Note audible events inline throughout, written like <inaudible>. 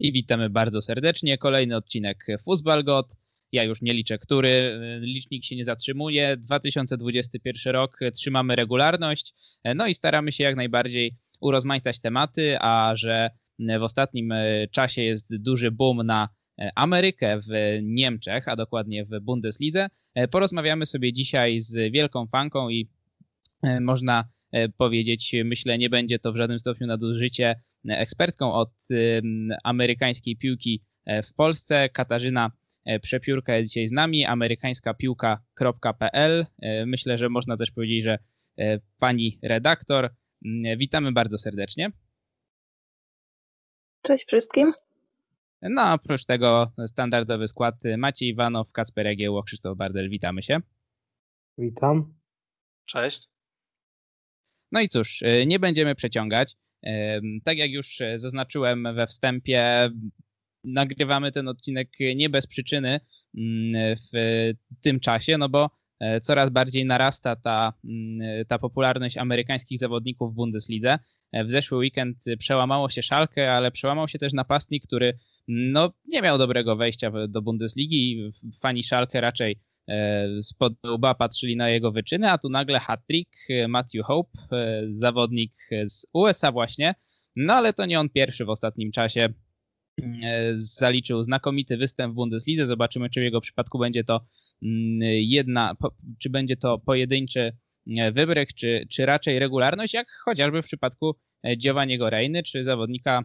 I witamy bardzo serdecznie. Kolejny odcinek Fußballgott. Ja już nie liczę, który. Licznik się nie zatrzymuje. 2021 rok trzymamy regularność. No i staramy się jak najbardziej urozmaicać tematy, a że w ostatnim czasie jest duży boom na Amerykę w Niemczech, a dokładnie w Bundeslidze, porozmawiamy sobie dzisiaj z wielką fanką i można powiedzieć, myślę, nie będzie to w żadnym stopniu nadużycie ekspertką od amerykańskiej piłki e, w Polsce. Katarzyna e, Przepiórka jest dzisiaj z nami, amerykańskapiłka.pl. E, myślę, że można też powiedzieć, że pani redaktor. Witamy bardzo serdecznie. Cześć wszystkim. No, oprócz tego standardowy skład Maciej Iwanow, Kacper Egieło, Krzysztof Bardel. Witamy się. Witam. Cześć. No i cóż, nie będziemy przeciągać. Tak jak już e, zaznaczyłem we wstępie, nagrywamy ten odcinek nie bez przyczyny mm, w tym czasie, no bo e, coraz bardziej narasta ta, mm, ta popularność amerykańskich zawodników w Bundeslidze. E, w zeszły weekend przełamało się Szalkę, ale przełamał się też napastnik, który no, nie miał dobrego wejścia do Bundesligi. Fani Szalkę raczej spod łba patrzyli na jego wyczyny, a tu nagle hat-trick Matthew Hope, e, zawodnik z USA właśnie, no ale to nie on pierwszy w ostatnim czasie e, zaliczył znakomity występ w Bundeslidze. Zobaczymy, czy w jego przypadku będzie to mm, jedna, czy będzie to pojedynczy e, wybryk, czy, czy raczej regularność, jak chociażby w przypadku Giovanniego Rejny, czy zawodnika,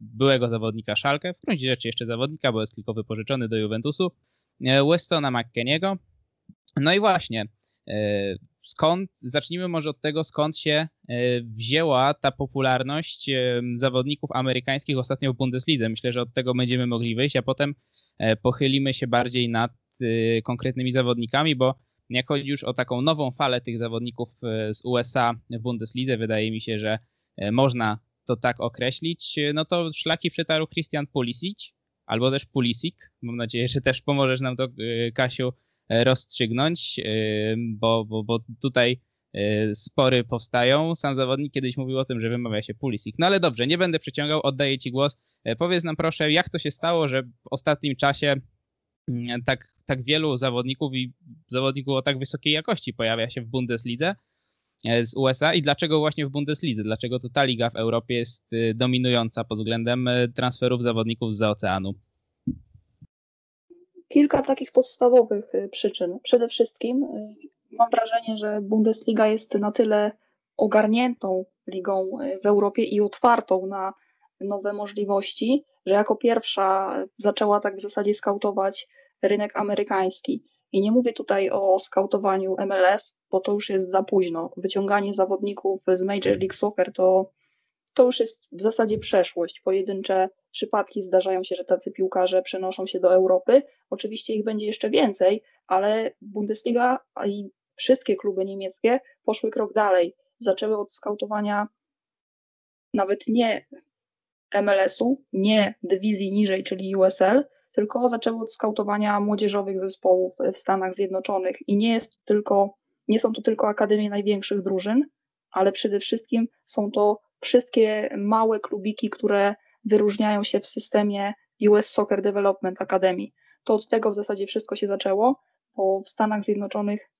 byłego zawodnika Szalkę, w gruncie rzeczy jeszcze zawodnika, bo jest tylko wypożyczony do Juventusu, E, Westona McKeniego. No i właśnie, e, skąd, zacznijmy może od tego, skąd się e, wzięła ta popularność zawodników amerykańskich ostatnio w Bundeslidze. Myślę, że od tego będziemy mogli wyjść, a potem pochylimy się bardziej nad konkretnymi zawodnikami, bo jak chodzi już o taką nową falę tych zawodników z USA w Bundeslidze, wydaje mi się, że można to tak określić, no to szlaki przetarł Christian Pulisic, albo też Pulisik. Mam nadzieję, że też pomożesz nam to, y, Kasiu, e, rozstrzygnąć, y, bo, bo, bo tutaj y, spory powstają. Sam zawodnik kiedyś mówił o tym, że wymawia się Pulisik. No ale dobrze, nie będę przeciągał, oddaję Ci głos. E, powiedz nam proszę, jak to się stało, że w ostatnim czasie mm, tak, tak wielu zawodników i zawodników o tak wysokiej jakości pojawia się w Bundeslidze z USA i dlaczego właśnie w Bundeslidze? Dlaczego to ta liga w Europie jest dominująca pod względem transferów zawodników z oceanu? kilka takich podstawowych przyczyn. Przede wszystkim mam wrażenie, że Bundesliga jest na tyle ogarniętą ligą w Europie i otwartą na nowe możliwości, że jako pierwsza zaczęła tak w zasadzie skautować rynek amerykański. I nie mówię tutaj o skautowaniu MLS, bo to już jest za późno. Wyciąganie zawodników z Major League Soccer to to już jest w zasadzie przeszłość. Pojedyncze przypadki zdarzają się, że tacy piłkarze przenoszą się do Europy. Oczywiście ich będzie jeszcze więcej, ale Bundesliga i wszystkie kluby niemieckie poszły krok dalej. Zaczęły od skautowania nawet nie MLS-u, nie dywizji niżej, czyli USL, tylko zaczęły od skautowania młodzieżowych zespołów w Stanach Zjednoczonych i nie jest tylko, nie są to tylko akademie największych drużyn, ale przede wszystkim są to wszystkie małe klubiki, które wyróżniają się w systemie US Soccer Development Academy. To od tego w zasadzie wszystko się zaczęło, bo w Stanach Zjednoczonych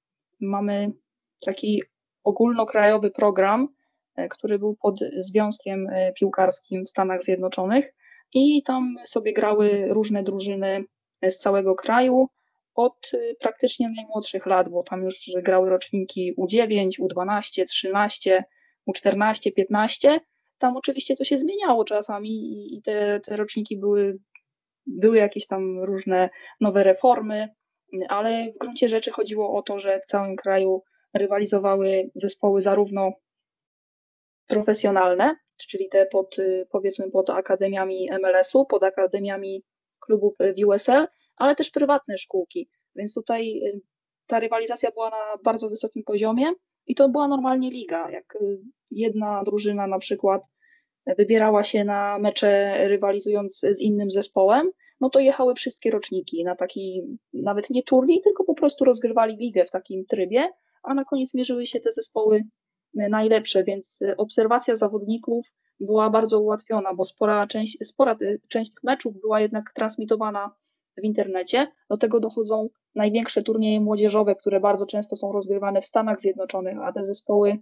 mamy taki ogólnokrajowy program, e, który był pod związkiem e, piłkarskim w Stanach Zjednoczonych i tam sobie grały różne drużyny z całego kraju od e, praktycznie najmłodszych lat, bo tam już grały roczniki U9, U12, 13, u14, 15, tam oczywiście to się zmieniało czasami i te, te roczniki były, były jakieś tam różne nowe reformy, ale w gruncie rzeczy chodziło o to, że w całym kraju rywalizowały zespoły zarówno profesjonalne, czyli te pod, powiedzmy pod akademiami MLS-u, pod akademiami klubów w USL, ale też prywatne szkółki. Więc tutaj ta rywalizacja była na bardzo wysokim poziomie i to była normalnie liga. Jak y, jedna drużyna na przykład wybierała się na mecze rywalizując z innym zespołem, no to jechały wszystkie roczniki na taki nawet nie turniej, tylko po prostu rozgrywali ligę w takim trybie, a na koniec mierzyły się te zespoły najlepsze, więc obserwacja zawodników była bardzo ułatwiona, bo spora część, spora część tych meczów była jednak transmitowana w internecie. Do tego dochodzą największe turnieje młodzieżowe, które bardzo często są rozgrywane w Stanach Zjednoczonych, a te zespoły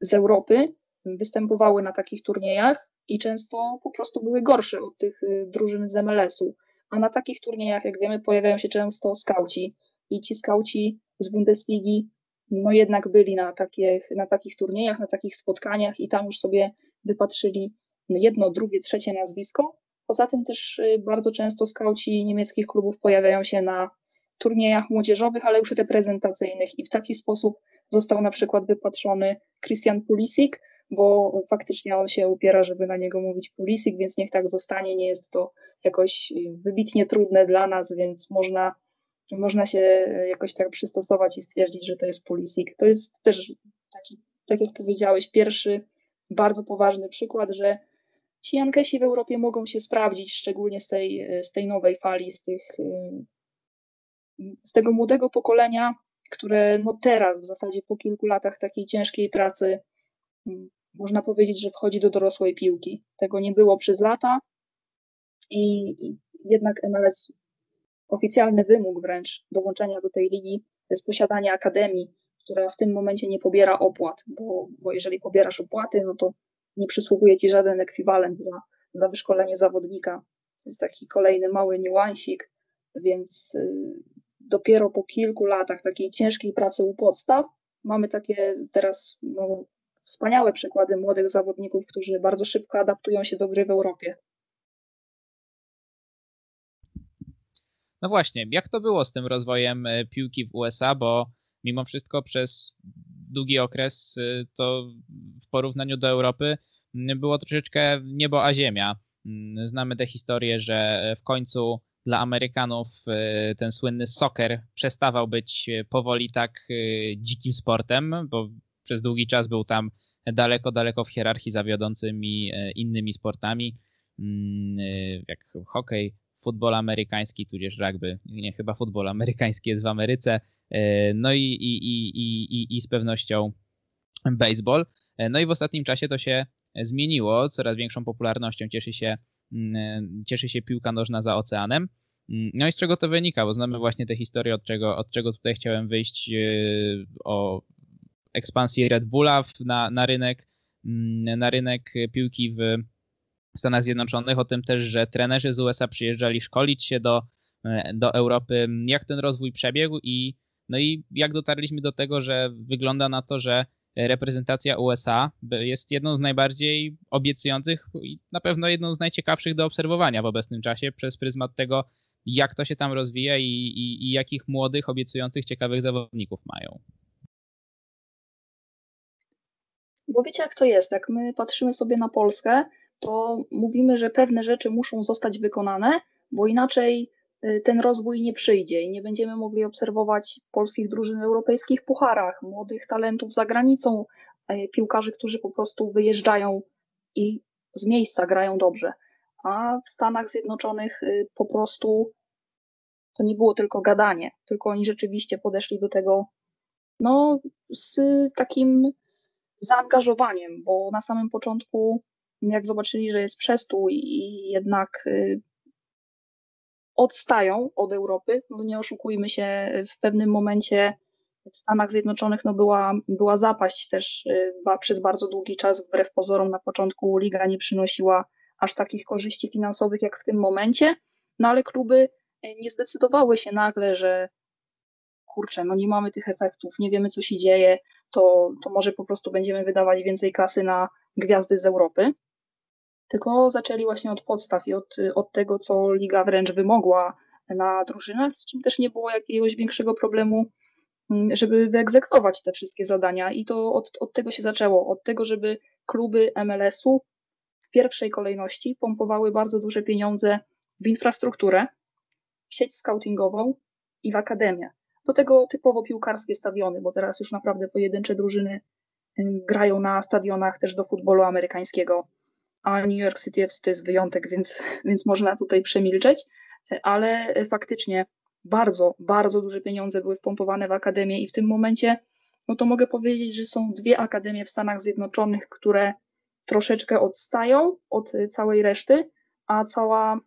z Europy występowały na takich turniejach i często po prostu były gorsze od tych y, drużyn z MLS-u. A na takich turniejach, jak wiemy, pojawiają się często skauci i ci skauci z Bundesligi no jednak byli na takich, na takich turniejach, na takich spotkaniach i tam już sobie wypatrzyli jedno, drugie, trzecie nazwisko. Poza tym też y, bardzo często skauci niemieckich klubów pojawiają się na turniejach młodzieżowych, ale już reprezentacyjnych i w taki sposób został na przykład wypatrzony Christian Pulisic, bo faktycznie on się upiera, żeby na niego mówić Pulisic, więc niech tak zostanie. Nie jest to jakoś wybitnie trudne dla nas, więc można, można się jakoś tak przystosować i stwierdzić, że to jest Pulisic. To jest też taki, tak jak powiedziałeś, pierwszy bardzo poważny przykład, że ci Jankesi w Europie mogą się sprawdzić, szczególnie z tej, z tej nowej fali, z, tych, z tego młodego pokolenia, które no teraz, w zasadzie po kilku latach takiej ciężkiej pracy, można powiedzieć, że wchodzi do dorosłej piłki. Tego nie było przez lata i jednak MLS oficjalny wymóg wręcz dołączenia do tej ligi to jest posiadanie akademii, która w tym momencie nie pobiera opłat, bo, bo jeżeli pobierasz opłaty, no to nie przysługuje ci żaden ekwiwalent za, za wyszkolenie zawodnika. To jest taki kolejny mały niuansik, więc y, dopiero po kilku latach takiej ciężkiej pracy u podstaw mamy takie teraz no, wspaniałe przykłady młodych zawodników, którzy bardzo szybko adaptują się do gry w Europie. No właśnie, jak to było z tym rozwojem e, piłki w USA, bo mimo wszystko przez długi okres e, to w porównaniu do Europy było troszeczkę niebo a ziemia. Znamy tę historię, że w końcu dla Amerykanów e, ten słynny soccer przestawał być powoli tak dzikim sportem, bo przez długi czas był tam daleko, daleko w hierarchii zawiodącymi e, innymi sportami, e, jak hokej, futbol amerykański, tudzież rugby. Nie, chyba futbol amerykański jest w Ameryce. E, no i, i, i, i, i z pewnością baseball. No i w ostatnim czasie to się zmieniło. Coraz większą popularnością cieszy się, mm, cieszy się piłka nożna za oceanem. Mm, no i z czego to wynika? Bo znamy właśnie tę historię, od czego, od czego tutaj chciałem wyjść o ekspansji Red Bulla na, na rynek mm, na rynek piłki w Stanach Zjednoczonych, o tym też, że trenerzy z USA przyjeżdżali szkolić się do, do Europy, jak ten rozwój przebiegł i, no i jak dotarliśmy do tego, że wygląda na to, że reprezentacja USA jest jedną z najbardziej obiecujących i na pewno jedną z najciekawszych do obserwowania w obecnym czasie przez pryzmat tego, jak to się tam rozwija i, i, i jakich młodych, obiecujących, ciekawych zawodników mają. Bo wiecie, jak to jest? Jak my patrzymy sobie na Polskę, to mówimy, że pewne rzeczy muszą zostać wykonane, bo inaczej y, ten rozwój nie przyjdzie i nie będziemy mogli obserwować polskich drużyn w europejskich pucharach, młodych talentów za granicą, piłkarzy, którzy po prostu wyjeżdżają i z miejsca grają dobrze. A w Stanach Zjednoczonych y, po prostu to nie było tylko gadanie, tylko oni rzeczywiście podeszli do tego no, z takim zaangażowaniem, bo na samym początku, jak zobaczyli, że jest przestój i jednak y, odstają od Europy, no nie oszukujmy się, w pewnym momencie w Stanach Zjednoczonych no była, była zapaść też y, przez bardzo długi czas, wbrew pozorom na początku liga nie przynosiła aż takich korzyści finansowych jak w tym momencie, no ale kluby y, nie zdecydowały się nagle, że kurczę, no nie mamy tych efektów, nie wiemy co się dzieje, to, to może po prostu będziemy wydawać więcej kasy na gwiazdy z Europy. Tylko zaczęli właśnie od podstaw i od, od tego, co liga wręcz wymogła na drużynach, z czym też nie było jakiegoś większego problemu, mm, żeby wyegzekwować te wszystkie zadania. I to od, od tego się zaczęło, od tego, żeby kluby MLS-u w pierwszej kolejności pompowały bardzo duże pieniądze w infrastrukturę, w sieć scoutingową i w akademię. Do tego typowo piłkarskie stadiony, bo teraz już naprawdę pojedyncze drużyny grają na stadionach też do futbolu amerykańskiego, a New York City FC to jest wyjątek, więc, więc można tutaj przemilczeć, ale faktycznie bardzo, bardzo duże pieniądze były wpompowane w akademię i w tym momencie, no to mogę powiedzieć, że są dwie akademie w Stanach Zjednoczonych, które troszeczkę odstają od całej reszty, a cała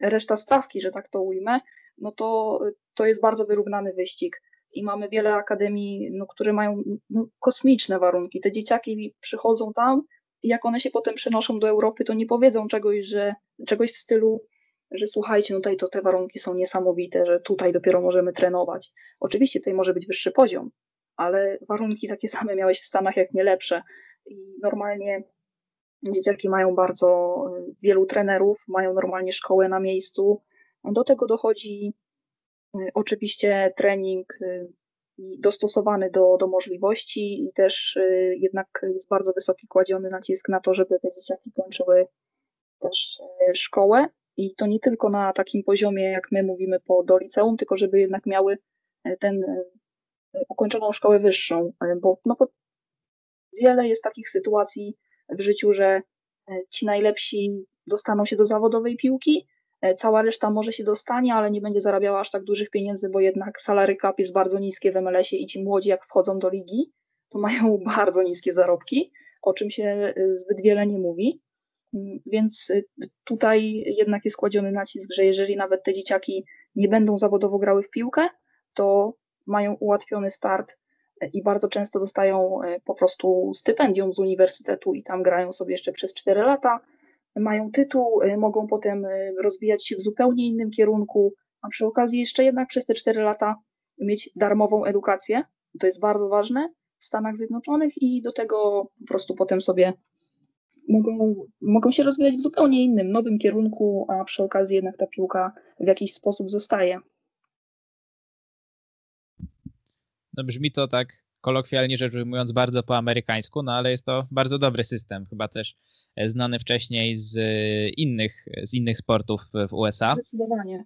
reszta stawki, że tak to ujmę, no to, to jest bardzo wyrównany wyścig. I mamy wiele akademii, no, które mają no, kosmiczne warunki. Te dzieciaki przychodzą tam jak one się potem przenoszą do Europy, to nie powiedzą czegoś, że czegoś w stylu, że słuchajcie, no tutaj to te warunki są niesamowite, że tutaj dopiero możemy trenować. Oczywiście tutaj może być wyższy poziom, ale warunki takie <laughs> same miałeś w Stanach, jak nie lepsze. I normalnie dzieciaki mają bardzo y, wielu trenerów, mają normalnie szkołę na miejscu. Do tego dochodzi y, oczywiście trening y, dostosowany do, do możliwości i też jednak jest bardzo wysoki kładziony nacisk na to, żeby te dzieciaki kończyły też szkołę. I to nie tylko na takim poziomie, jak my mówimy po do liceum, tylko żeby jednak miały ten ukończoną szkołę wyższą, bo, no, bo wiele jest takich sytuacji w życiu, że ci najlepsi dostaną się do zawodowej piłki, cała reszta może się dostanie, ale nie będzie zarabiała aż tak dużych pieniędzy, bo jednak salary cap jest bardzo niskie w MLS-ie i ci młodzi jak wchodzą do ligi, to <laughs> mają bardzo niskie zarobki, o czym się e, zbyt wiele nie mówi. Mm, więc tutaj jednak jest kładziony nacisk, że jeżeli nawet te dzieciaki nie będą zawodowo grały w piłkę, to mają ułatwiony start i bardzo często dostają e, po prostu stypendium z uniwersytetu i tam grają sobie jeszcze przez 4 lata. Mają tytuł, e, mogą potem e, rozwijać się w zupełnie innym kierunku, a przy okazji jeszcze jednak przez te 4 lata mieć darmową edukację. To jest bardzo ważne w Stanach Zjednoczonych i do tego po prostu potem sobie mogą, mogą się rozwijać w zupełnie innym, nowym kierunku, a przy okazji jednak ta piłka w jakiś sposób zostaje. No brzmi to tak kolokwialnie rzecz ujmując bardzo po amerykańsku, no ale jest to bardzo dobry system, chyba też e, znany wcześniej z e, innych, z innych sportów w USA. Zdecydowanie.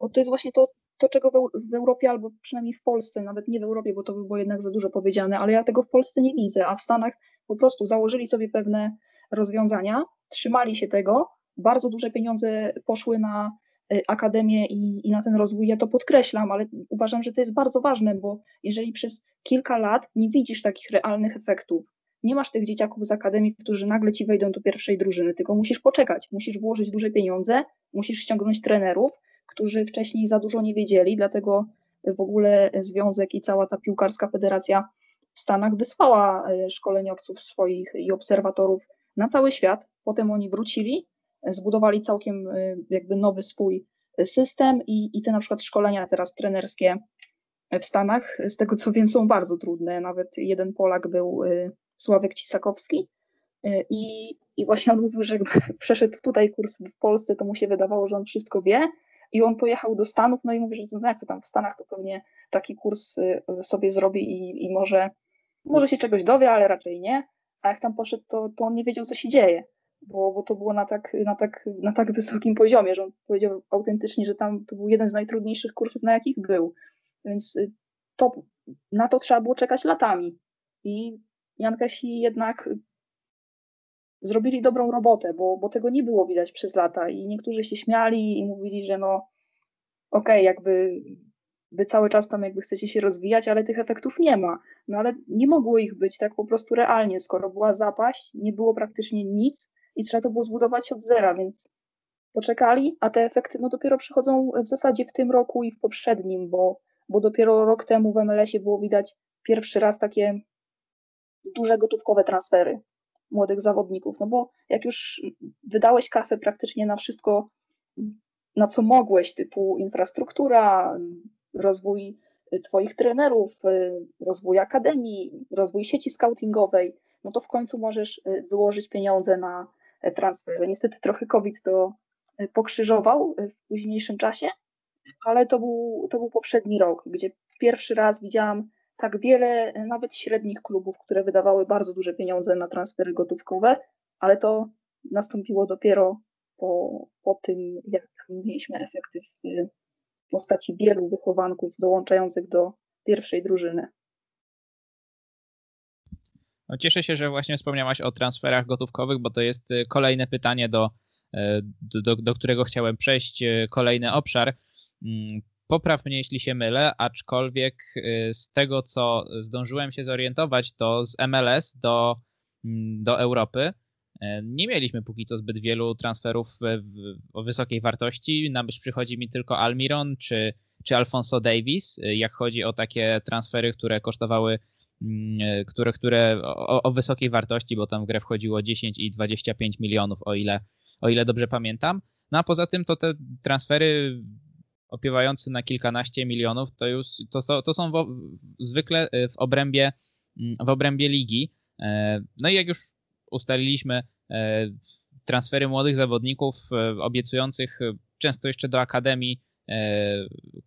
Bo to jest właśnie to, to czego w, Europie, albo przynajmniej w Polsce, nawet nie w Europie, bo to by było jednak za dużo powiedziane, ale ja tego w Polsce nie widzę, a w Stanach po prostu założyli sobie pewne rozwiązania, trzymali się tego, bardzo duże pieniądze poszły na akademię i, i na ten rozwój. Ja to podkreślam, ale uważam, że to jest bardzo ważne, bo jeżeli przez kilka lat nie widzisz takich realnych efektów, nie masz tych dzieciaków z akademii, którzy nagle ci wejdą do pierwszej drużyny, tylko musisz poczekać, musisz włożyć duże pieniądze, musisz ściągnąć trenerów, którzy wcześniej za dużo nie wiedzieli, dlatego w ogóle związek i cała ta piłkarska federacja w Stanach wysłała y, szkoleniowców swoich i obserwatorów na cały świat. Potem oni wrócili zbudowali całkiem y, jakby nowy swój system i, i te na przykład szkolenia teraz trenerskie w Stanach, z tego co wiem, są bardzo trudne. Nawet jeden Polak był y, Sławek Cisakowski y, i, i właśnie on mówił, że jakby <laughs> przeszedł tutaj kurs w Polsce, to mu się wydawało, że on wszystko wie i on pojechał do Stanów, no i mówi, że no jak to tam w Stanach, to pewnie taki kurs sobie zrobi i, i może, może się czegoś dowie, ale raczej nie. A jak tam poszedł, to, to on nie wiedział, co się dzieje bo, bo to było na tak, na, tak, na tak wysokim poziomie, że on powiedział autentycznie, że tam to był jeden z najtrudniejszych kursów, na jakich był. Więc y, to, na to trzeba było czekać latami. I Jankasi jednak zrobili dobrą robotę, bo, bo tego nie było widać przez lata. I niektórzy się śmiali i mówili, że no okej, okay, jakby wy cały czas tam jakby chcecie się rozwijać, ale tych efektów nie ma. No ale nie mogło ich być tak po prostu realnie, skoro była zapaść, nie było praktycznie nic, i trzeba to było zbudować od zera, więc poczekali, a te efekty no dopiero przychodzą w zasadzie w tym roku i w poprzednim, bo, bo dopiero rok temu w MLS-ie było widać pierwszy raz takie duże gotówkowe transfery młodych zawodników, no bo jak już wydałeś kasę praktycznie na wszystko, na co mogłeś, typu infrastruktura, rozwój Twoich trenerów, rozwój akademii, rozwój sieci scoutingowej, no to w końcu możesz wyłożyć pieniądze na transfery. Niestety trochę COVID to e, pokrzyżował e, w późniejszym czasie, ale to był, to był poprzedni rok, gdzie pierwszy raz widziałam tak wiele e, nawet średnich klubów, które wydawały bardzo duże pieniądze na transfery gotówkowe, ale to nastąpiło dopiero po, po tym, jak mieliśmy efekty w postaci wielu wychowanków dołączających do pierwszej drużyny. No, cieszę się, że właśnie wspomniałaś o transferach gotówkowych, bo to jest y, kolejne pytanie, do, y, do, do którego chciałem przejść, y, kolejny obszar. Mm, popraw mnie, jeśli się mylę, aczkolwiek z tego, co zdążyłem się zorientować, to z MLS do mm, do Europy. Nie mieliśmy póki co zbyt wielu transferów o wysokiej wartości. Na myśl przychodzi mi tylko Almiron czy, czy Alfonso Davis, jak chodzi o takie transfery, które kosztowały które, które o, o, wysokiej wartości, bo tam w grę wchodziło 10 i 25 milionów, o ile, o ile dobrze pamiętam. No a poza tym to te transfery opiewające na kilkanaście milionów, to już to, to, to są w, zwykle y, w obrębie, mm, w obrębie ligi. E, no i jak już ustaliliśmy, e, transfery młodych zawodników e, obiecujących często jeszcze do akademii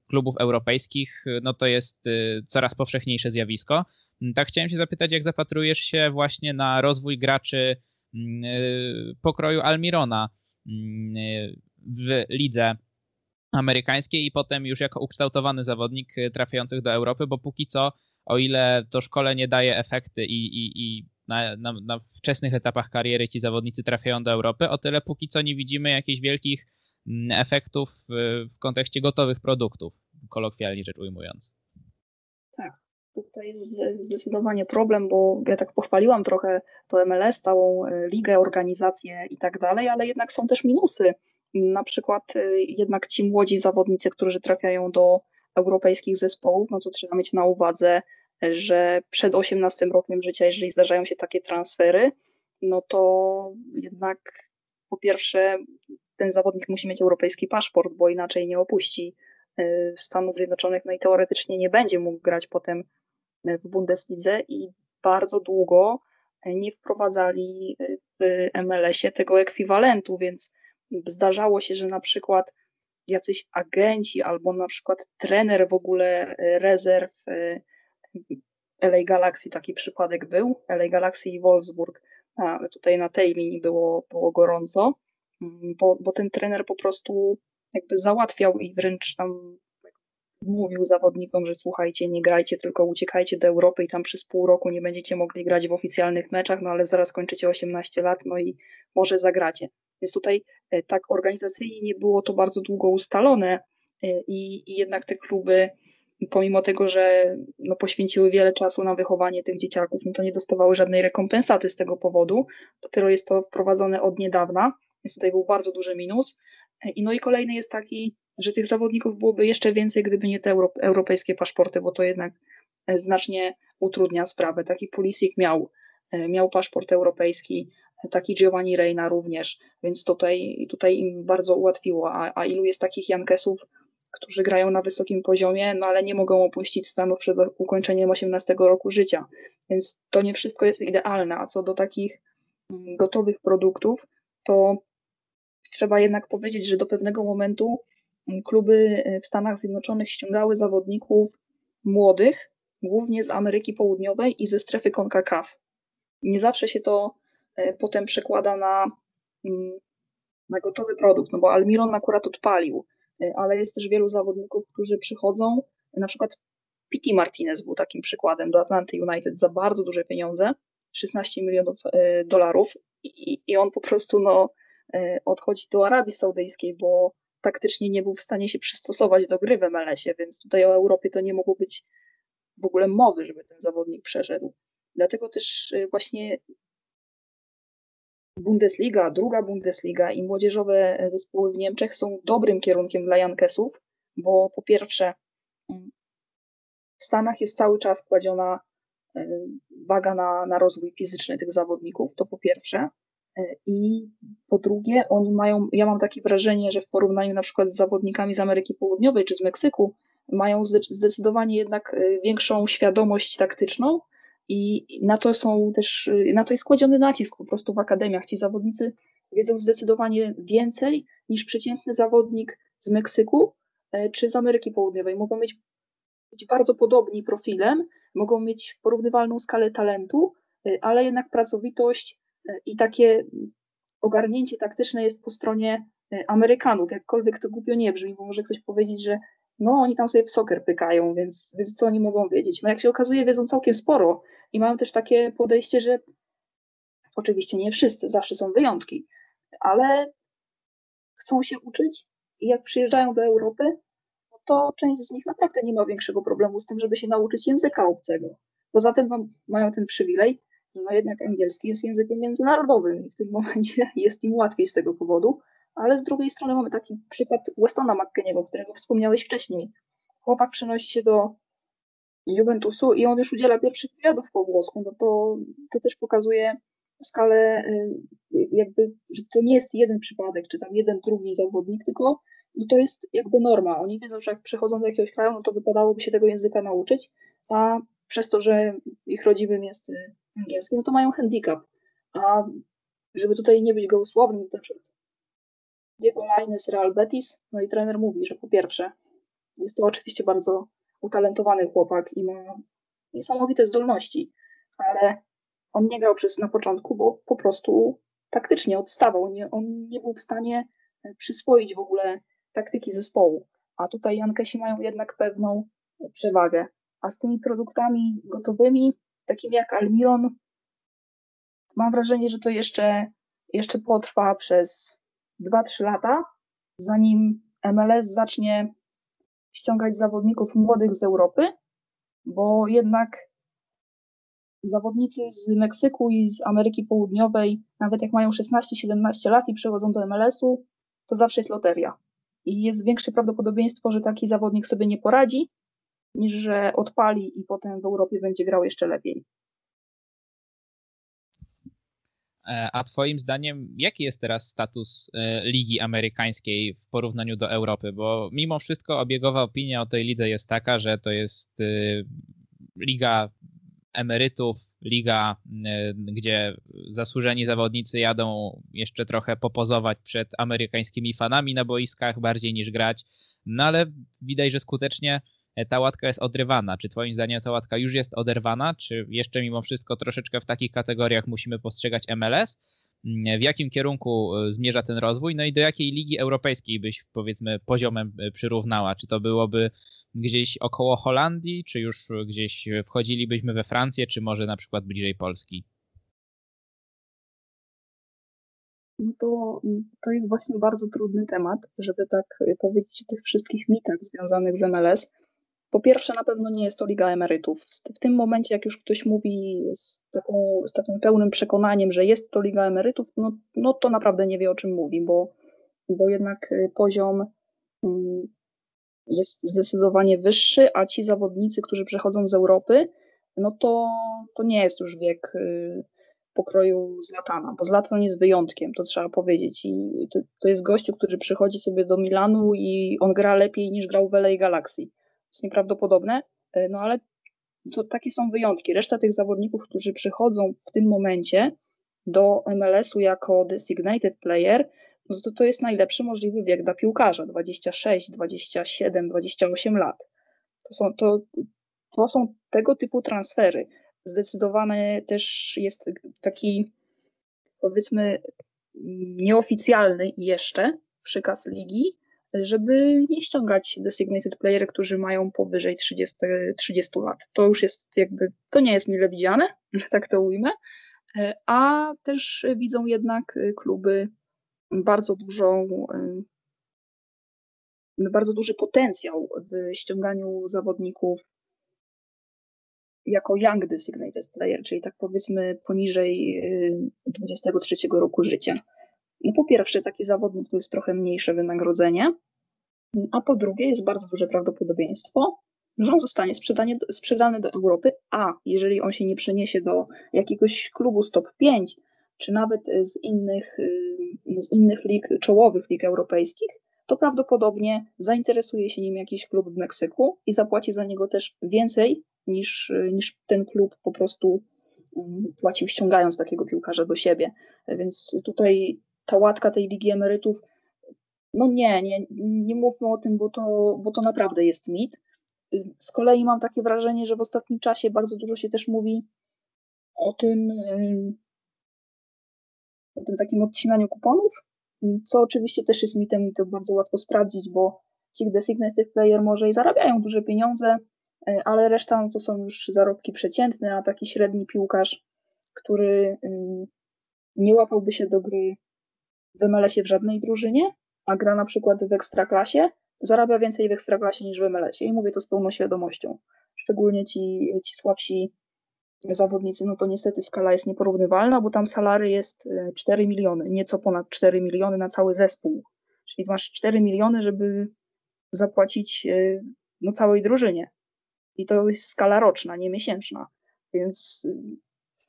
klubów europejskich, no to jest coraz powszechniejsze zjawisko. Mm, tak chciałem się zapytać, jak zapatrujesz się właśnie na rozwój graczy mm, y, pokroju Almirona mm, y, w lidze amerykańskiej i potem już jako ukształtowany zawodnik trafiających do Europy, bo póki co, o ile to szkolenie daje efekty i, i, i na, na, na wczesnych etapach kariery ci zawodnicy trafiają do Europy, o tyle póki co nie widzimy jakichś wielkich efektów w kontekście gotowych produktów, kolokwialnie rzecz ujmując. Tutaj jest zdecydowanie problem, bo ja tak pochwaliłam trochę to MLS, całą e, ligę, organizację i tak dalej, ale jednak są też minusy. Na przykład e, jednak ci młodzi zawodnicy, którzy trafiają do europejskich zespołów, no to trzeba mieć na uwadze, że przed 18 rokiem życia, jeżeli zdarzają się takie transfery, no to jednak po pierwsze ten zawodnik musi mieć europejski paszport, bo inaczej nie opuści e, Stanów Zjednoczonych, no i teoretycznie nie będzie mógł grać potem e, w Bundeslidze i bardzo długo e, nie wprowadzali w MLS-ie tego ekwiwalentu, więc zdarzało się, że na przykład jacyś agenci albo na przykład trener w ogóle rezerw LA Galaxy, taki przypadek był, LA Galaxy i Wolfsburg, a tutaj na tej linii było, było gorąco, Mm, bo, bo ten trener po prostu jakby załatwiał i wręcz tam mówił zawodnikom, że słuchajcie, nie grajcie, tylko uciekajcie do Europy i tam przez pół roku nie będziecie mogli grać w oficjalnych meczach, no ale zaraz kończycie 18 lat, no i może zagracie. Więc tutaj e, tak organizacyjnie nie było to bardzo długo ustalone e, i, i jednak te kluby, pomimo tego, że no, poświęciły wiele czasu na wychowanie tych dzieciaków, no to nie dostawały żadnej rekompensaty z tego powodu. Dopiero jest to wprowadzone od niedawna więc tutaj był bardzo duży minus. I no i kolejny jest taki, że tych zawodników byłoby jeszcze więcej, gdyby nie te euro, europejskie paszporty, bo to jednak e, znacznie utrudnia sprawę. Taki Pulisic miał, e, miał paszport europejski, taki Giovanni Reina również, więc tutaj, tutaj im bardzo ułatwiło. A, a ilu jest takich Jankesów, którzy grają na wysokim poziomie, no ale nie mogą opuścić Stanów przed ukończeniem 18 roku życia. Więc to nie wszystko jest idealne. A co do takich mm, gotowych produktów, to trzeba jednak powiedzieć, że do pewnego momentu kluby e, w Stanach Zjednoczonych ściągały zawodników młodych, głównie z Ameryki Południowej i ze strefy CONCACAF. Nie zawsze się to e, potem przekłada na, mm, na gotowy produkt, no bo Almiron akurat odpalił, e, ale jest też wielu zawodników, którzy przychodzą, na przykład Pity Martinez był takim przykładem do Atlanty United za bardzo duże pieniądze, 16 milionów dolarów i, i on po prostu no, odchodzi do Arabii Saudyjskiej, bo taktycznie nie był w stanie się przystosować do gry w MLS-ie, więc tutaj o Europie to nie mogło być w ogóle mowy, żeby ten zawodnik przeszedł. Dlatego też e, właśnie Bundesliga, druga Bundesliga i młodzieżowe zespoły w Niemczech są dobrym kierunkiem dla Jankesów, bo po pierwsze mm, w Stanach jest cały czas kładziona e, waga na, na rozwój fizyczny tych zawodników, to po pierwsze. I po drugie, oni mają, ja mam takie wrażenie, że w porównaniu na przykład z zawodnikami z Ameryki Południowej czy z Meksyku, mają zdecydowanie jednak y, większą świadomość taktyczną i na to są też, y, na to jest kładziony nacisk po prostu w akademiach. Ci zawodnicy wiedzą zdecydowanie więcej niż przeciętny zawodnik z Meksyku e, czy z Ameryki Południowej. Mogą mieć, być bardzo podobni profilem, mogą mieć porównywalną skalę talentu, ale jednak pracowitość i takie ogarnięcie taktyczne jest po stronie e, Amerykanów, jakkolwiek to głupio nie brzmi, bo może ktoś powiedzieć, że no oni tam sobie w soker pykają, więc, więc co oni mogą wiedzieć? No jak się okazuje, wiedzą całkiem sporo i mają też takie podejście, że oczywiście nie wszyscy, zawsze są wyjątki, ale chcą się uczyć i jak przyjeżdżają do Europy, no to część z nich naprawdę nie ma większego problemu z tym, żeby się nauczyć języka obcego. Poza tym no, mają ten przywilej, no jednak angielski jest językiem międzynarodowym i w tym momencie <laughs> jest im łatwiej z tego powodu, ale z drugiej strony mamy taki przykład Westona McKenniego, którego wspomniałeś wcześniej. Chłopak przenosi się do Juventusu i on już udziela pierwszych wywiadów po włosku, no to, to też pokazuje skalę y, jakby, że to nie jest jeden przypadek, czy tam jeden, drugi zawodnik, tylko to jest jakby norma. Oni wiedzą, że jak przychodzą do jakiegoś kraju, no to wypadałoby się tego języka nauczyć, a przez to, że ich rodzimym jest y, angielski, no to mają handicap. A żeby tutaj nie być gołosłownym, na przykład Diego Lainez, Real Betis, no i trener mówi, że po pierwsze jest to oczywiście bardzo utalentowany chłopak i ma niesamowite zdolności, ale on nie grał przez na początku, bo po prostu taktycznie odstawał. Nie, on nie był w stanie e, przyswoić w ogóle taktyki zespołu. A tutaj Jankesi mają jednak pewną przewagę. A z tymi produktami gotowymi, takimi jak Almiron, mam wrażenie, że to jeszcze, jeszcze potrwa przez 2-3 lata, zanim MLS zacznie ściągać zawodników młodych z Europy, bo jednak zawodnicy z Meksyku i z Ameryki Południowej, nawet jak mają 16-17 lat i przychodzą do MLS-u, to zawsze jest loteria. I jest większe prawdopodobieństwo, że taki zawodnik sobie nie poradzi, niż że odpali i potem w Europie będzie grał jeszcze lepiej. E, a Twoim zdaniem, jaki jest teraz status e, Ligi Amerykańskiej w porównaniu do Europy? Bo mimo wszystko obiegowa opinia o tej lidze jest taka, że to jest e, liga emerytów, liga, gdzie zasłużeni zawodnicy jadą jeszcze trochę popozować przed amerykańskimi fanami na boiskach bardziej niż grać. No ale widać, że skutecznie ta łatka jest odrywana. Czy Twoim zdaniem ta łatka już jest oderwana, czy jeszcze mimo wszystko troszeczkę w takich kategoriach musimy postrzegać MLS? Mm, w jakim kierunku e, zmierza ten rozwój? No i do jakiej ligi europejskiej byś powiedzmy poziomem e, przyrównała? Czy to byłoby gdzieś około Holandii, czy już gdzieś wchodzilibyśmy we Francję, czy może na przykład bliżej Polski? No to, to jest właśnie bardzo trudny temat, żeby tak powiedzieć o tych wszystkich mitach związanych z MLS po pierwsze, na pewno nie jest to Liga Emerytów. W tym momencie, jak już ktoś mówi z, taką, z takim pełnym przekonaniem, że jest to Liga Emerytów, no, no to naprawdę nie wie o czym mówi, bo, bo jednak y, poziom mm, jest zdecydowanie wyższy, a ci zawodnicy, którzy przechodzą z Europy, no to, to nie jest już wiek y, pokroju Zlatana, bo Zlatan jest wyjątkiem, to trzeba powiedzieć. I to, to jest gościu, który przychodzi sobie do Milanu i on gra lepiej niż grał w LA Galaxy jest nieprawdopodobne, e, no ale to takie są wyjątki. Reszta tych zawodników, którzy przychodzą w tym momencie do MLS-u jako designated player, no to to jest najlepszy możliwy wiek dla piłkarza 26, 27, 28 lat. To są, to, to są tego typu transfery. Zdecydowany też jest taki, powiedzmy, nieoficjalny jeszcze przykaz ligi, żeby nie ściągać designated player, którzy mają powyżej 30, 30 lat. To już jest jakby, to nie jest mile widziane, że <laughs> tak to ujmę, a też widzą jednak kluby bardzo dużą, bardzo duży potencjał w ściąganiu zawodników jako young designated player, czyli tak powiedzmy poniżej 23 roku życia. No po pierwsze, taki zawodnik to jest trochę mniejsze wynagrodzenie, a po drugie jest bardzo duże prawdopodobieństwo, że on zostanie sprzedany, do Europy, a jeżeli on się nie przeniesie do jakiegoś klubu stop 5, czy nawet z innych, y, z innych lig, czołowych lig europejskich, to prawdopodobnie zainteresuje się nim jakiś klub w Meksyku i zapłaci za niego też więcej niż, niż ten klub po prostu mm, płacił ściągając takiego piłkarza do siebie. Więc tutaj ta łatka tej Ligi Emerytów, no nie, nie, nie mówmy o tym, bo to, bo to naprawdę jest mit. Z kolei mam takie wrażenie, że w ostatnim czasie bardzo dużo się też mówi o tym, o tym takim odcinaniu kuponów, co oczywiście też jest mitem i to bardzo łatwo sprawdzić, bo ci designated player może i zarabiają duże pieniądze, ale reszta no to są już zarobki przeciętne, a taki średni piłkarz, który nie łapałby się do gry w MLS-ie w żadnej drużynie, a gra na przykład w ekstraklasie, zarabia więcej w ekstraklasie niż w MLS-ie. I mówię to z pełną świadomością. Szczególnie ci, ci słabsi zawodnicy, no to niestety skala jest nieporównywalna, bo tam salary jest 4 miliony, nieco ponad 4 miliony na cały zespół. Czyli masz 4 miliony, żeby zapłacić no, całej drużynie. I to jest skala roczna, nie miesięczna. Więc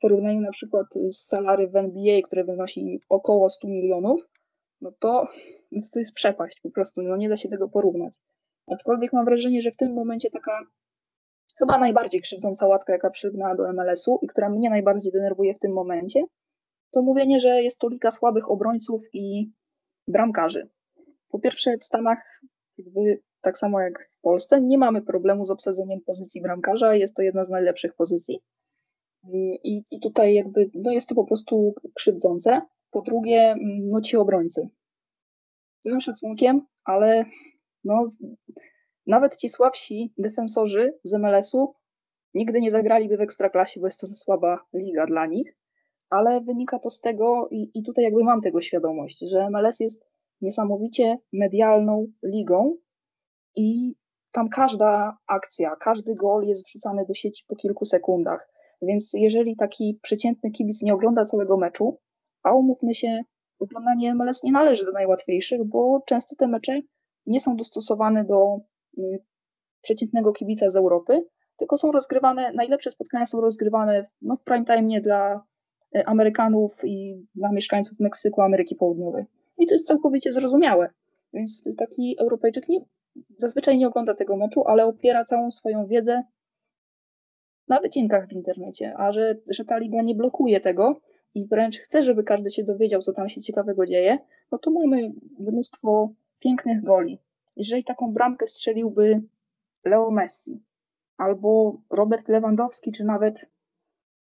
porównaniu na przykład z salary w NBA, które wynosi około 100 milionów, no to, no to jest przepaść po prostu, no nie da się tego porównać. Aczkolwiek mam wrażenie, że w tym momencie taka chyba najbardziej krzywdząca łatka, jaka przygnęła do MLS-u i która mnie najbardziej denerwuje w tym momencie, to mówienie, że jest to liga słabych obrońców i bramkarzy. Po pierwsze, w Stanach, jakby tak samo jak w Polsce, nie mamy problemu z obsadzeniem pozycji bramkarza, jest to jedna z najlepszych pozycji. I, i tutaj jakby no jest to po prostu krzywdzące. Po drugie, no ci obrońcy. Z całym szacunkiem, ale no, nawet ci słabsi defensorzy z MLS-u nigdy nie zagraliby w ekstraklasie, bo jest to za słaba liga dla nich, ale wynika to z tego, i, i tutaj jakby mam tego świadomość, że MLS jest niesamowicie medialną ligą i tam każda akcja, każdy gol jest wrzucany do sieci po kilku sekundach. Więc jeżeli taki przeciętny kibic nie ogląda całego meczu, a umówmy się, oglądanie MLS nie należy do najłatwiejszych, bo często te mecze nie są dostosowane do y, przeciętnego kibica z Europy, tylko są rozgrywane, najlepsze spotkania są rozgrywane w, no, w prime time nie dla y, Amerykanów i dla mieszkańców Meksyku, Ameryki Południowej. I to jest całkowicie zrozumiałe. Więc taki Europejczyk nie, zazwyczaj nie ogląda tego meczu, ale opiera całą swoją wiedzę na wycinkach w internecie, a że, że ta liga nie blokuje tego i wręcz chce, żeby każdy się dowiedział, co tam się ciekawego dzieje, no to mamy mnóstwo pięknych goli. Jeżeli taką bramkę strzeliłby Leo Messi albo Robert Lewandowski, czy nawet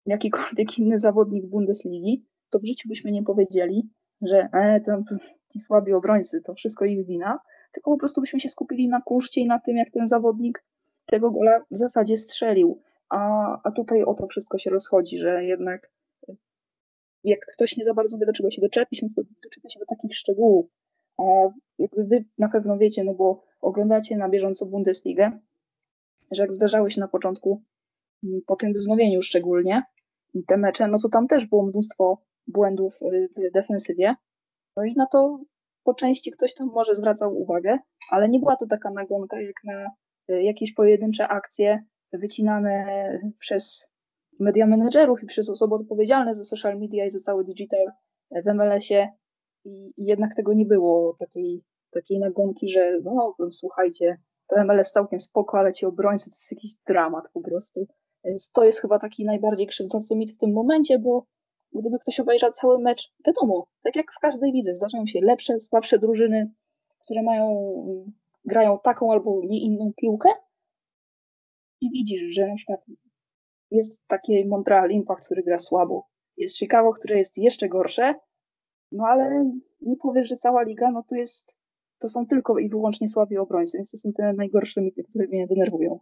jakikolwiek inny zawodnik Bundesligi, to w życiu byśmy nie powiedzieli, że e, tam ci słabi obrońcy, to wszystko ich wina, tylko po prostu byśmy się skupili na kuszcie i na tym, jak ten zawodnik tego gola w zasadzie strzelił. A, a tutaj o to wszystko się rozchodzi, że jednak jak ktoś nie za bardzo wie, do czego się doczepić, no to doczepia się do takich szczegółów. A jakby wy na pewno wiecie, no bo oglądacie na bieżąco Bundesligę, że jak zdarzały się na początku, po tym wznowieniu szczególnie, te mecze, no to tam też było mnóstwo błędów y, w defensywie. No i na to po części ktoś tam może zwracał uwagę, ale nie była to taka nagonka jak na y, jakieś pojedyncze akcje wycinane przez media menedżerów i przez osoby odpowiedzialne za social media i za cały digital w MLS-ie i jednak tego nie było, takiej, takiej nagonki, że no słuchajcie, to MLS całkiem spoko, ale ci obrońcy to jest jakiś dramat po prostu. Więc to jest chyba taki najbardziej krzywdzący mit w tym momencie, bo gdyby ktoś obejrzał cały mecz, wiadomo, tak jak w każdej lidze, zdarzają się lepsze, słabsze drużyny, które mają, grają taką albo nie inną piłkę i widzisz, że na przykład jest taki Montreal Impact, który gra słabo, jest Chicago, które jest jeszcze gorsze, no ale nie powiesz, że cała liga, no to jest, to są tylko i wyłącznie słabi obrońcy, więc to są te najgorsze mity, które mnie denerwują.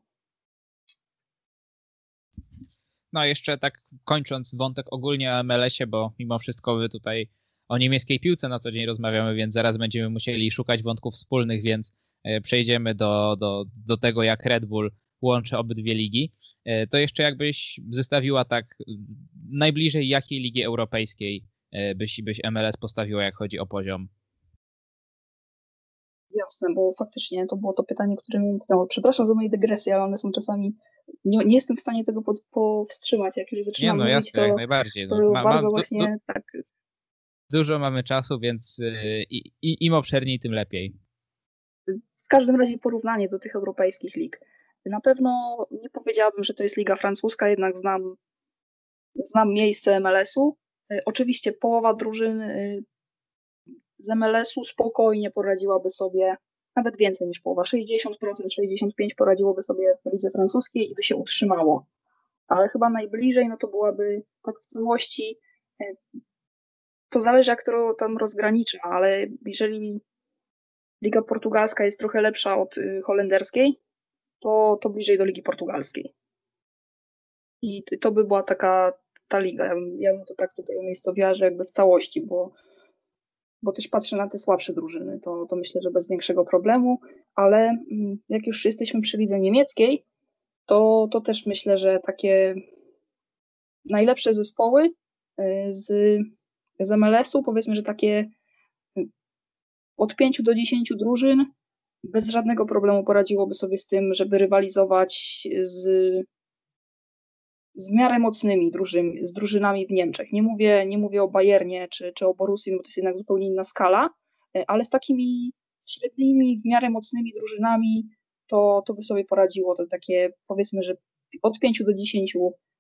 No jeszcze tak kończąc wątek ogólnie o MLS-ie, bo mimo wszystko my tutaj o niemieckiej piłce na co dzień rozmawiamy, więc zaraz będziemy musieli szukać wątków wspólnych, więc e, przejdziemy do, do, do tego, jak Red Bull łączy obydwie ligi. E, to jeszcze jakbyś zestawiła tak najbliżej jakiej ligi europejskiej e, byś, byś MLS postawiła, jak chodzi o poziom? Jasne, bo faktycznie to było to pytanie, które mi umknęło. Przepraszam za moje dygresje, ale one są czasami. Nie, nie jestem w stanie tego pod, powstrzymać. Jak już zaczynam nie, no, jasne, to, jak najbardziej. No, to ma, bardzo właśnie du, du, tak. Dużo mamy czasu, więc yy, im obszerniej, tym lepiej. W każdym razie porównanie do tych europejskich lig. Na pewno nie powiedziałabym, że to jest liga francuska, jednak znam, znam miejsce MLS-u. Y, oczywiście połowa drużyn y, z MLS-u spokojnie poradziłaby sobie, nawet więcej niż połowa, 60%, 65% poradziłoby sobie w lidze francuskiej i by się utrzymało. Ale chyba najbliżej, no to byłaby tak w całości, y, to zależy jak to tam rozgranicza, ale jeżeli liga portugalska jest trochę lepsza od holenderskiej, to, to bliżej do Ligi Portugalskiej. I to by była taka ta liga. Ja bym, ja bym to tak tutaj umiejscowiła, że jakby w całości, bo, bo też patrzę na te słabsze drużyny, to, to myślę, że bez większego problemu, ale mm, jak już jesteśmy przy lidze niemieckiej, to, to też myślę, że takie najlepsze zespoły z, z MLS-u, powiedzmy, że takie od 5 do 10 drużyn bez żadnego problemu poradziłoby sobie z tym, żeby rywalizować z, z miarę mocnymi drużyn, z drużynami w Niemczech. Nie mówię, nie mówię o Bayernie czy, czy o Borussii, bo to jest jednak zupełnie inna skala, ale z takimi średnimi, w miarę mocnymi drużynami to, to by sobie poradziło. To takie powiedzmy, że od 5 do 10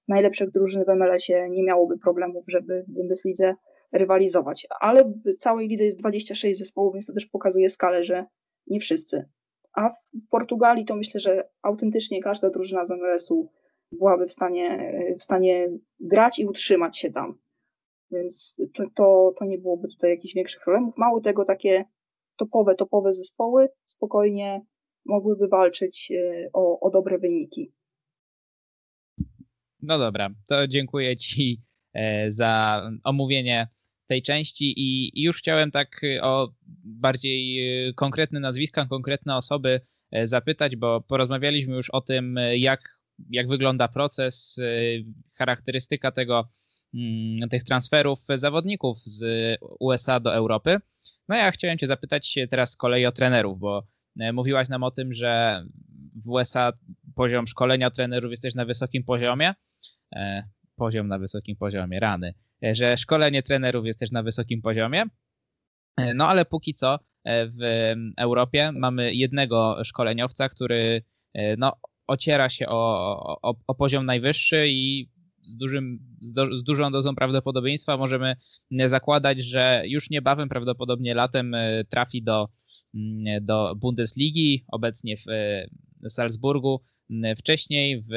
najlepszych drużyn w MLS-ie nie miałoby problemów, żeby w Bundeslidze rywalizować. Ale w całej lidze jest 26 zespołów, więc to też pokazuje skalę, że nie wszyscy. A w Portugalii to myślę, że autentycznie każda drużyna z MLS-u byłaby w stanie, w stanie grać i utrzymać się tam. Więc to, to, to nie byłoby tutaj jakichś większych problemów. Mało tego, takie topowe, topowe zespoły spokojnie mogłyby walczyć e, o, o dobre wyniki. No dobra, to dziękuję Ci e, za omówienie tej części i już chciałem tak y, o bardziej y, konkretne nazwiska, konkretne osoby e, zapytać, bo porozmawialiśmy już o tym, y, jak, jak wygląda proces, charakterystyka tego, mm, tych transferów zawodników z USA do Europy. No ja chciałem Cię zapytać teraz z kolei o trenerów, bo e, mówiłaś nam o tym, że w USA poziom szkolenia trenerów jest też na wysokim poziomie. E, poziom na wysokim poziomie, rany. E, że szkolenie trenerów jest też na wysokim poziomie. E, no ale póki co e, w Europie mamy jednego szkoleniowca, który no, ociera się o, o, o poziom najwyższy i z, dużym, z, do, z, dużą dozą prawdopodobieństwa możemy zakładać, że już niebawem, prawdopodobnie latem, trafi do, mm, do Bundesligi, obecnie w Salzburgu. Wcześniej w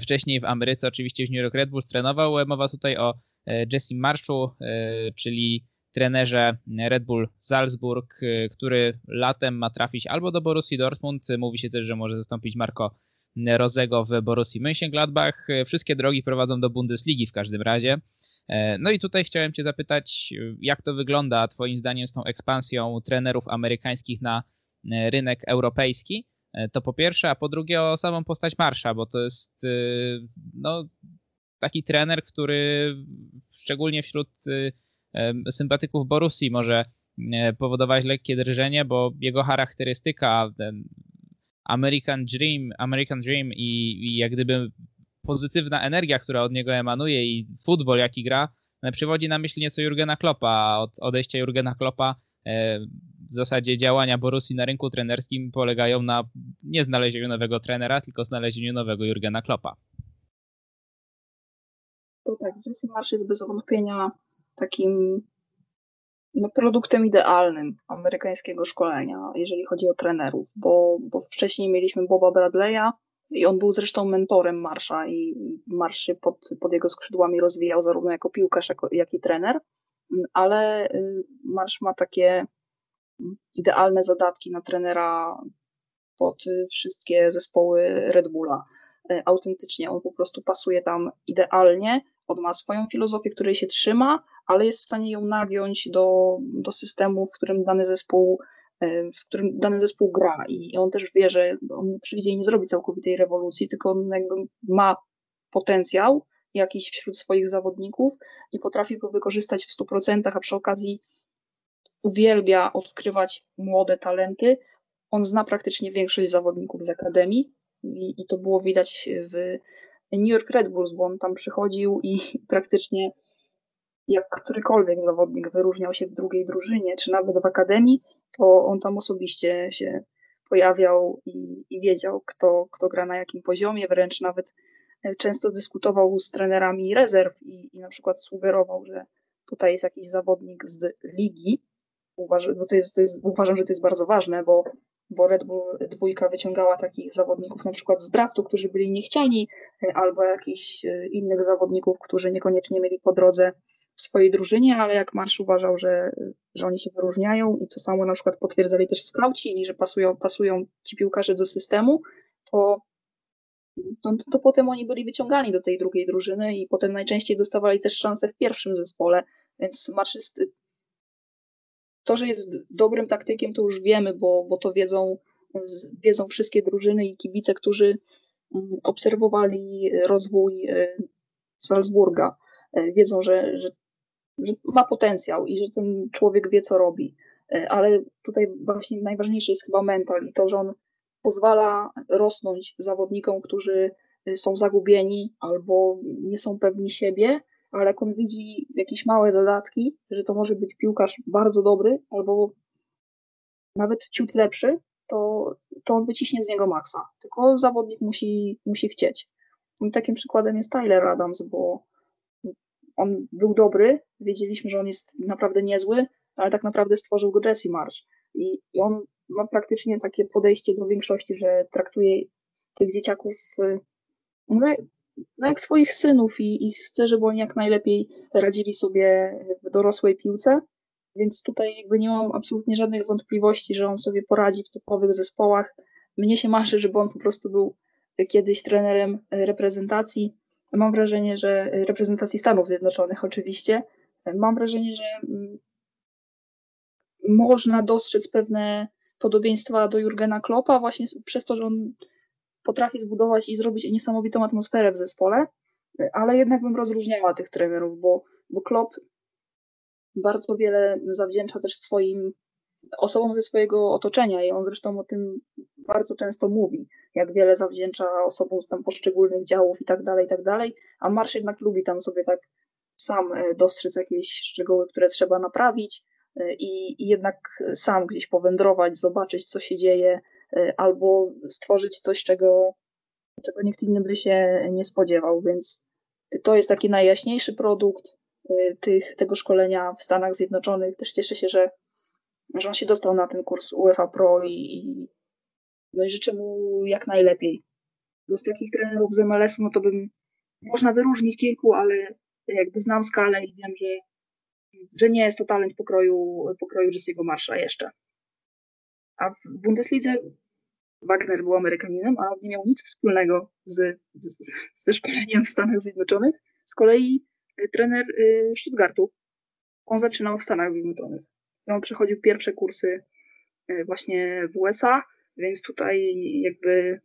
Wcześniej w Ameryce, oczywiście w New York Red Bulls trenował. Mowa tutaj o e, Jesse Marszu, e, czyli trenerze Red Bull Salzburg, e, który latem ma trafić albo do Borussii Dortmund. Mówi się też, że może zastąpić Marco Rozego w Borussii Mönchengladbach. Wszystkie drogi prowadzą do Bundesligi w każdym razie. No i tutaj chciałem Cię zapytać, jak to wygląda Twoim zdaniem z tą ekspansją trenerów amerykańskich na rynek europejski? E, to po pierwsze, a po drugie o samą postać Marsza, bo to jest y, no, taki trener, który szczególnie wśród y, sympatyków Borussii może e, powodować lekkie drżenie, bo jego charakterystyka, ten American Dream, American Dream i, i jak gdyby pozytywna energia, która od niego emanuje i futbol, jaki gra, e, przywodzi na myśl nieco Jurgena Kloppa. Od odejścia Jurgena Kloppa w zasadzie działania Borussii na rynku trenerskim polegają na nie znalezieniu nowego trenera, tylko znalezieniu nowego Jurgena Kloppa. To tak, Jesse Marsz jest bez wątpienia takim no, produktem idealnym amerykańskiego szkolenia, jeżeli chodzi o trenerów, bo, bo wcześniej mieliśmy Boba Bradley'a i on był zresztą mentorem Marsza i Marsz się pod, pod jego skrzydłami rozwijał zarówno jako piłkarz, jako, jak i trener, ale y, Marsz ma takie idealne zadatki na trenera pod wszystkie zespoły Red Bulla. E, autentycznie on po prostu pasuje tam idealnie. On ma swoją filozofię, której się trzyma, ale jest w stanie ją nagiąć do, do systemu, w którym dany zespół w którym dany zespół gra i on też wie, że on przyjdzie i nie zrobi całkowitej rewolucji, tylko on jakby ma potencjał jakiś wśród swoich zawodników i potrafi go wykorzystać w 100%, a przy okazji uwielbia odkrywać młode talenty. On zna praktycznie większość zawodników z akademii i, i to było widać w New York Red Bulls, bo on tam przychodził i <laughs> praktycznie jak którykolwiek zawodnik wyróżniał się w drugiej drużynie, czy nawet w akademii, to on tam osobiście się pojawiał i, i wiedział, kto, kto gra na jakim poziomie, wręcz nawet często dyskutował z trenerami rezerw i, i na przykład sugerował, że tutaj jest jakiś zawodnik z ligi, uważam, bo to jest, to jest, uważam, że to jest bardzo ważne, bo, bo Red Bull dwójka wyciągała takich zawodników na przykład z draftu, którzy byli niechciani, albo jakichś e, innych zawodników, którzy niekoniecznie mieli po drodze w swojej drużynie, ale jak Marsz uważał, że, że oni się wyróżniają i to samo na przykład potwierdzali też skauci że pasują, pasują ci piłkarze do systemu, to to, to, potem oni byli wyciągani do tej drugiej drużyny i potem najczęściej dostawali też szansę w pierwszym zespole, więc jest to, że jest dobrym taktykiem, to już wiemy, bo, bo to wiedzą, wiedzą wszystkie drużyny i kibice, którzy mm, obserwowali rozwój e, Salzburga. Wiedzą, że, że, że ma potencjał i że ten człowiek wie, co robi. Ale tutaj właśnie najważniejszy jest chyba mental i to, że on pozwala rosnąć zawodnikom, którzy są zagubieni albo nie są pewni siebie, ale jak on widzi jakieś małe zadatki, że to może być piłkarz bardzo dobry albo nawet ciut lepszy, to, to on wyciśnie z niego maksa. Tylko zawodnik musi, musi chcieć. I takim przykładem jest Tyler Adams, bo on był dobry, wiedzieliśmy, że on jest naprawdę niezły, ale tak naprawdę stworzył go Jesse Marsh. I, i on ma praktycznie takie podejście do większości, że traktuje tych dzieciaków no, no jak swoich synów i, i chce, żeby oni jak najlepiej radzili sobie w dorosłej piłce. Więc tutaj jakby nie mam absolutnie żadnych wątpliwości, że on sobie poradzi w topowych zespołach. Mnie się marzy, żeby on po prostu był kiedyś trenerem reprezentacji. Mam wrażenie, że reprezentacji Stanów Zjednoczonych oczywiście. Mam wrażenie, że mm, można dostrzec pewne podobieństwa do Jurgena Kloppa właśnie przez to, że on potrafi zbudować i zrobić niesamowitą atmosferę w zespole, ale jednak bym rozróżniała tych trenerów, bo, bo Klopp bardzo wiele zawdzięcza też swoim osobom ze swojego otoczenia i on zresztą o tym bardzo często mówi, jak wiele zawdzięcza osobom z tam poszczególnych działów i tak dalej, i tak dalej, a Marsz jednak lubi tam sobie tak sam e, dostrzec jakieś szczegóły, które trzeba naprawić i, jednak sam gdzieś powędrować, zobaczyć, co się dzieje, Y, albo stworzyć coś, czego, czego nikt inny by się nie spodziewał, więc to jest taki najjaśniejszy produkt y, tych, tego szkolenia w Stanach Zjednoczonych. Też cieszę się, że, że on się dostał na ten kurs UEFA Pro i, no i życzę mu jak najlepiej. Bo z takich trenerów z MLS-u, no to bym można wyróżnić kilku, ale jakby znam skalę i wiem, że, że nie jest to talent pokroju, pokroju Jesse'ego Marsza jeszcze. A w Bundeslidze Wagner był Amerykaninem, a on nie miał nic wspólnego z, z, ze szkoleniem w Stanach Zjednoczonych. Z kolei y, trener y, Stuttgartu, on zaczynał w Stanach Zjednoczonych. On przechodził pierwsze kursy y, właśnie w USA, więc tutaj jakby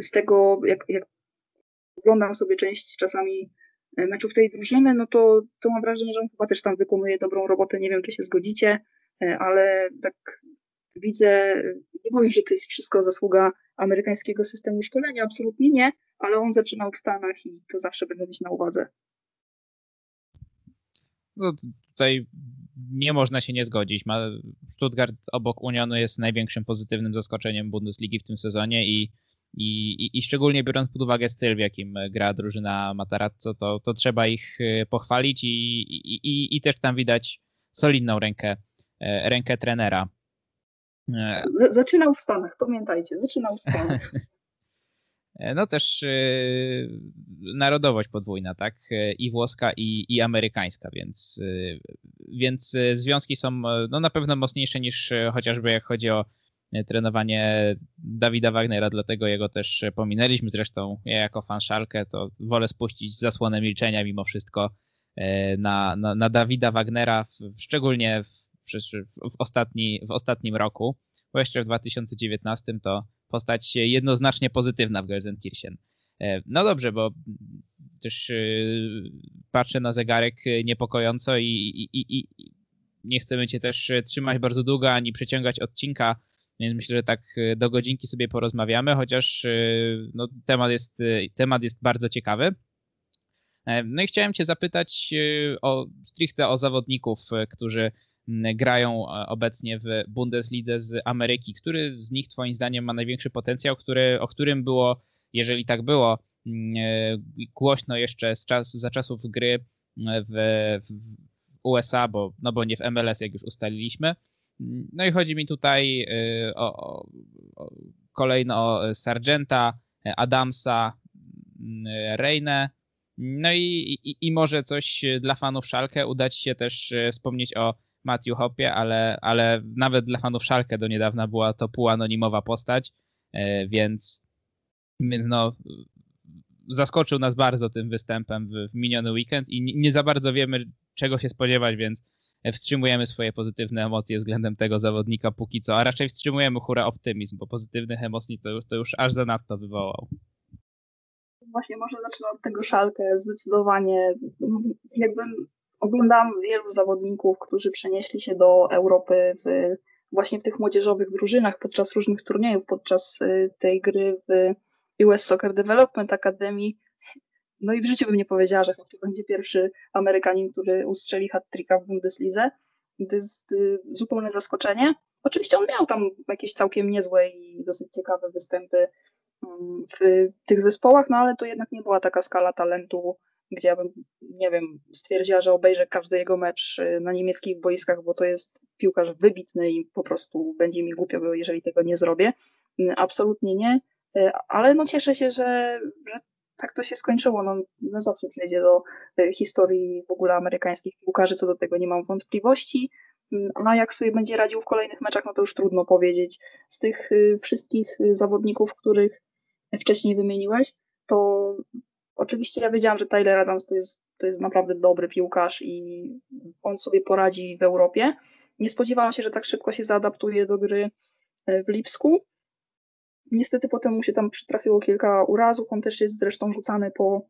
z tego, jak, jak oglądam sobie część czasami meczów tej drużyny, no to, to mam wrażenie, że on chyba też tam wykonuje dobrą robotę. Nie wiem, czy się zgodzicie, ale tak widzę, nie mówię, że to jest wszystko zasługa amerykańskiego systemu szkolenia, absolutnie nie, ale on zaczynał w Stanach i to zawsze będę mieć na uwadze. No tutaj nie można się nie zgodzić. Stuttgart obok Unionu jest największym pozytywnym zaskoczeniem Bundesligi w tym sezonie i, i, i, szczególnie biorąc pod uwagę styl, w jakim gra drużyna Matarazzo, to, to trzeba ich e, pochwalić i, i, i też tam widać solidną rękę, e, rękę trenera. Z zaczynał w Stanach, pamiętajcie, zaczynał w Stanach. <laughs> No też yy, narodowość podwójna, tak? I włoska, i, i amerykańska, więc, yy, więc związki są no, na pewno mocniejsze niż chociażby jak chodzi o trenowanie Dawida Wagnera, dlatego jego też pominęliśmy. Zresztą ja jako fan Szalkę to wolę spuścić zasłonę milczenia mimo wszystko na, na, na Dawida Wagnera, szczególnie w w, ostatni, w ostatnim roku, bo jeszcze w 2019 to postać jednoznacznie pozytywna w Gelsenkirchen. E, no dobrze, bo też e, patrzę na zegarek niepokojąco i, i, i, i nie chcemy cię też trzymać bardzo długo ani przeciągać odcinka, więc myślę, że tak do godzinki sobie porozmawiamy, chociaż e, no, temat, jest, temat jest bardzo ciekawy. No i chciałem cię zapytać o stricte o zawodników, którzy grają e, obecnie w Bundeslidze z Ameryki. Który z nich Twoim zdaniem ma największy potencjał, który, o którym było, jeżeli tak było, e, głośno jeszcze z czas, za czasów gry w, w USA, bo, no bo nie w MLS, jak już ustaliliśmy. No i chodzi mi tutaj e, o, o, kolejno o Sargenta, Adamsa, Reinę. No i, i, i może coś dla fanów Szalkę udać się też wspomnieć o Matthew Hopie, ale, ale nawet dla fanów Szalkę do niedawna była to półanonimowa postać, e, więc, więc no, zaskoczył nas bardzo tym występem w, w miniony weekend i nie za bardzo wiemy, czego się spodziewać, więc wstrzymujemy swoje pozytywne emocje względem tego zawodnika póki co, a raczej wstrzymujemy hura optymizm, bo pozytywnych emocji to, to już aż zanadto wywołał. właśnie może zacznę od tego szalkę. Zdecydowanie jakbym oglądałam wielu zawodników, którzy przenieśli się do Europy w, właśnie w tych młodzieżowych drużynach podczas różnych turniejów, podczas y, tej gry w US Soccer Development Academy. No i w życiu bym nie powiedziała, że to będzie pierwszy Amerykanin, który ustrzeli hat-tricka w Bundeslidze. To jest y, zupełne zaskoczenie. Oczywiście on miał tam jakieś całkiem niezłe i dosyć ciekawe występy mm, w tych zespołach, no ale to jednak nie była taka skala talentu, gdzie ja bym, nie wiem, stwierdziła, że obejrzę każdy jego mecz y, na niemieckich boiskach, bo to jest piłkarz wybitny i po prostu będzie mi głupio, jeżeli tego nie zrobię. Mm, absolutnie nie, y, ale no cieszę się, że, że tak to się skończyło. No, no zawsze przejdzie do historii w ogóle amerykańskich piłkarzy, co do tego nie mam wątpliwości. Mm, a jak sobie będzie radził w kolejnych meczach, no to już trudno powiedzieć. Z tych y, wszystkich y, zawodników, których wcześniej wymieniłeś, to oczywiście ja wiedziałam, że Tyler Adams to jest, to jest naprawdę dobry piłkarz i on sobie poradzi w Europie. Nie spodziewałam się, że tak szybko się zaadaptuje do gry e, w Lipsku. Niestety potem mu się tam przytrafiło kilka urazów. On też jest zresztą rzucany po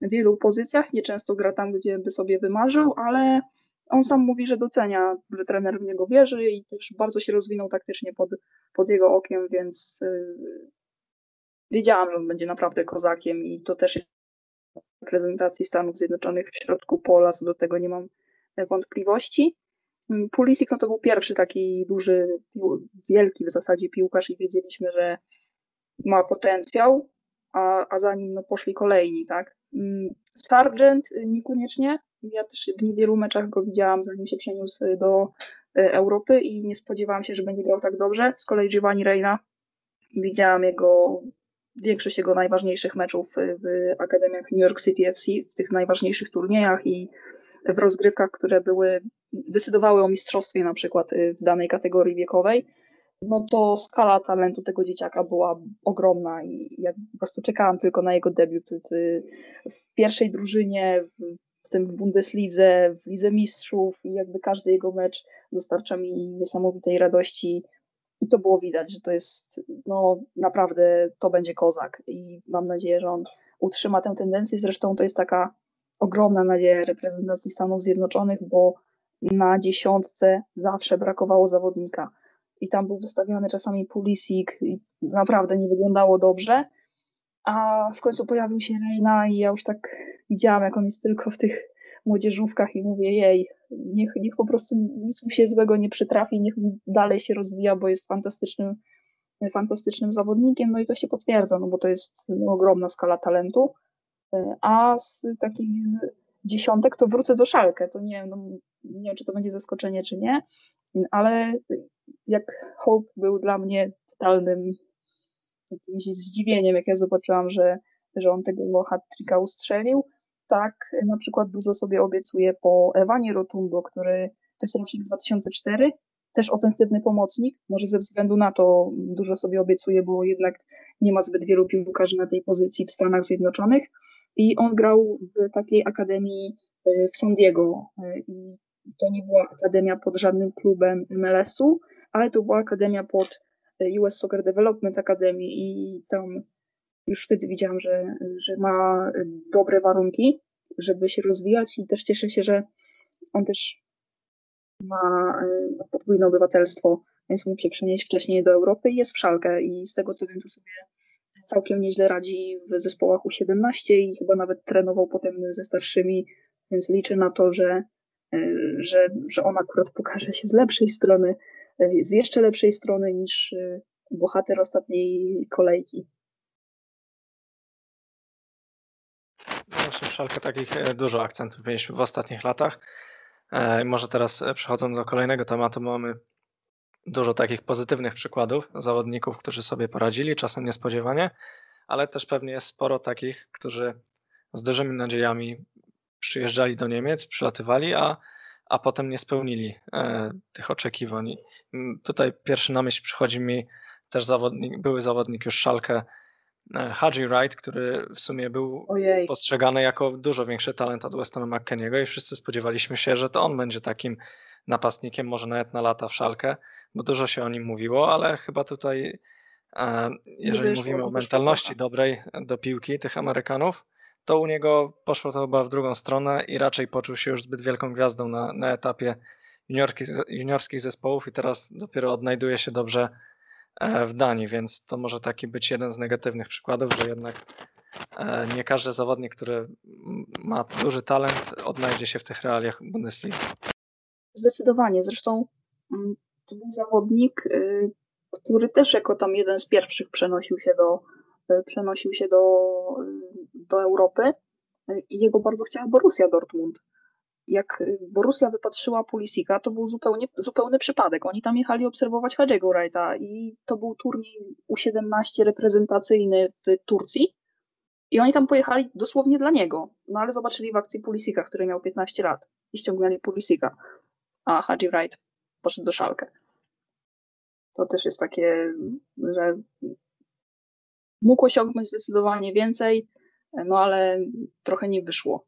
wielu pozycjach. Nieczęsto gra tam, gdzie by sobie wymarzył, ale on sam mówi, że docenia, że trener w niego wierzy i też bardzo się rozwinął taktycznie pod, pod jego okiem, więc yy, wiedziałam, że on będzie naprawdę kozakiem i to też jest reprezentacji Stanów Zjednoczonych w środku pola, co do tego nie mam wątpliwości. Pulisic no to był pierwszy taki duży, wielki w zasadzie piłkarz i wiedzieliśmy, że ma potencjał, a, a za nim no, poszli kolejni, tak. Mm, Sargent niekoniecznie, ja też w niewielu meczach go widziałam, zanim się przeniósł do e, Europy i nie spodziewałam się, że będzie grał tak dobrze. Z kolei Giovanni Reina widziałam jego większość jego najważniejszych meczów w akademiach New York City FC, w tych najważniejszych turniejach i w rozgrywkach, które były, decydowały o mistrzostwie na przykład e, w danej kategorii wiekowej, no to skala talentu tego dzieciaka była ogromna i ja po prostu czekałam tylko na jego debiut w, w pierwszej drużynie, w, tym w Bundeslidze, w Lidze Mistrzów i jakby każdy jego mecz dostarcza mi niesamowitej radości i to było widać, że to jest, no naprawdę to będzie kozak i mam nadzieję, że on utrzyma tę tendencję. Zresztą to jest taka ogromna nadzieja reprezentacji Stanów Zjednoczonych, bo na dziesiątce zawsze brakowało zawodnika. I tam był wystawiony czasami Pulisic i naprawdę nie wyglądało dobrze, a w końcu pojawił się Reina i ja już tak widziałam, jak on jest tylko w tych młodzieżówkach i mówię, jej, niech, niech po prostu nic mu się złego nie przytrafi, niech dalej się rozwija, bo jest fantastycznym, fantastycznym zawodnikiem, no i to się potwierdza, no bo to jest ogromna skala talentu. A z takich dziesiątek to wrócę do szalkę, to nie, no, nie wiem, czy to będzie zaskoczenie, czy nie, ale jak Hope był dla mnie totalnym jakimś zdziwieniem, jak ja zobaczyłam, że, że on tego hat-tricka ustrzelił. Tak na przykład dużo sobie obiecuje po Ewanie Rotundo, który to jest rocznik 2004, też ofensywny pomocnik, może ze względu na to dużo sobie obiecuje, bo jednak nie ma zbyt wielu piłkarzy na tej pozycji w Stanach Zjednoczonych i on grał w takiej akademii e, w San Diego e, i to nie była akademia pod żadnym klubem MLS-u, ale to była akademia pod US Soccer Development Academy i tam już wtedy widziałam, że, że ma dobre warunki, żeby się rozwijać i też cieszę się, że on też ma e, podwójne obywatelstwo, więc mógł się przenieść wcześniej do Europy i jest w szalkę i z tego co wiem, to sobie całkiem nieźle radzi w zespołach U17 i chyba nawet trenował potem ze starszymi, więc liczę na to, że, że, że on akurat pokaże się z lepszej strony z jeszcze lepszej strony niż y, bohater ostatniej kolejki. Właśnie w takich e, dużo akcentów mieliśmy w ostatnich latach. E, może teraz e, przechodząc do kolejnego tematu, mamy dużo takich pozytywnych przykładów zawodników, którzy sobie poradzili, czasem niespodziewanie, ale też pewnie jest sporo takich, którzy z dużymi nadziejami przyjeżdżali do Niemiec, przylatywali, a a potem nie spełnili e, tych oczekiwań. Mm, tutaj pierwszy na myśl przychodzi mi też zawodnik, były zawodnik już Szalkę, e, Haji Wright, który w sumie był Ojej. postrzegany jako dużo większy talent od Westona McKenniego i wszyscy spodziewaliśmy się, że to on będzie takim napastnikiem, może nawet na lata w Szalkę, bo dużo się o nim mówiło, ale chyba tutaj E, jeżeli wyszło, mówimy no o mentalności dobrej do piłki tych Amerykanów, to u niego poszło to chyba w drugą stronę i raczej poczuł się już zbyt wielką gwiazdą na, na etapie juniorskich, juniorskich zespołów i teraz dopiero odnajduje się dobrze e, w Danii, więc to może taki być jeden z negatywnych przykładów, że jednak e, nie każdy zawodnik, który ma duży talent, odnajdzie się w tych realiach Bundesligi. Zdecydowanie. Zresztą mm, to był zawodnik, y, który też jako tam jeden z pierwszych przenosił się do, y, przenosił się do, y, do Europy y, i jego bardzo chciała Borussia Dortmund. Jak y, Borussia wypatrzyła Pulisika, to był zupełnie, zupełny przypadek. Oni tam jechali obserwować Hadziego Wrighta i to był turniej U17 reprezentacyjny w Turcji i oni tam pojechali dosłownie dla niego. No ale zobaczyli w akcji Pulisika, który miał 15 lat i ściągnęli Pulisika a Hadji Wright poszedł do Szalkę. To też jest takie, że mógł osiągnąć zdecydowanie więcej, no ale trochę nie wyszło.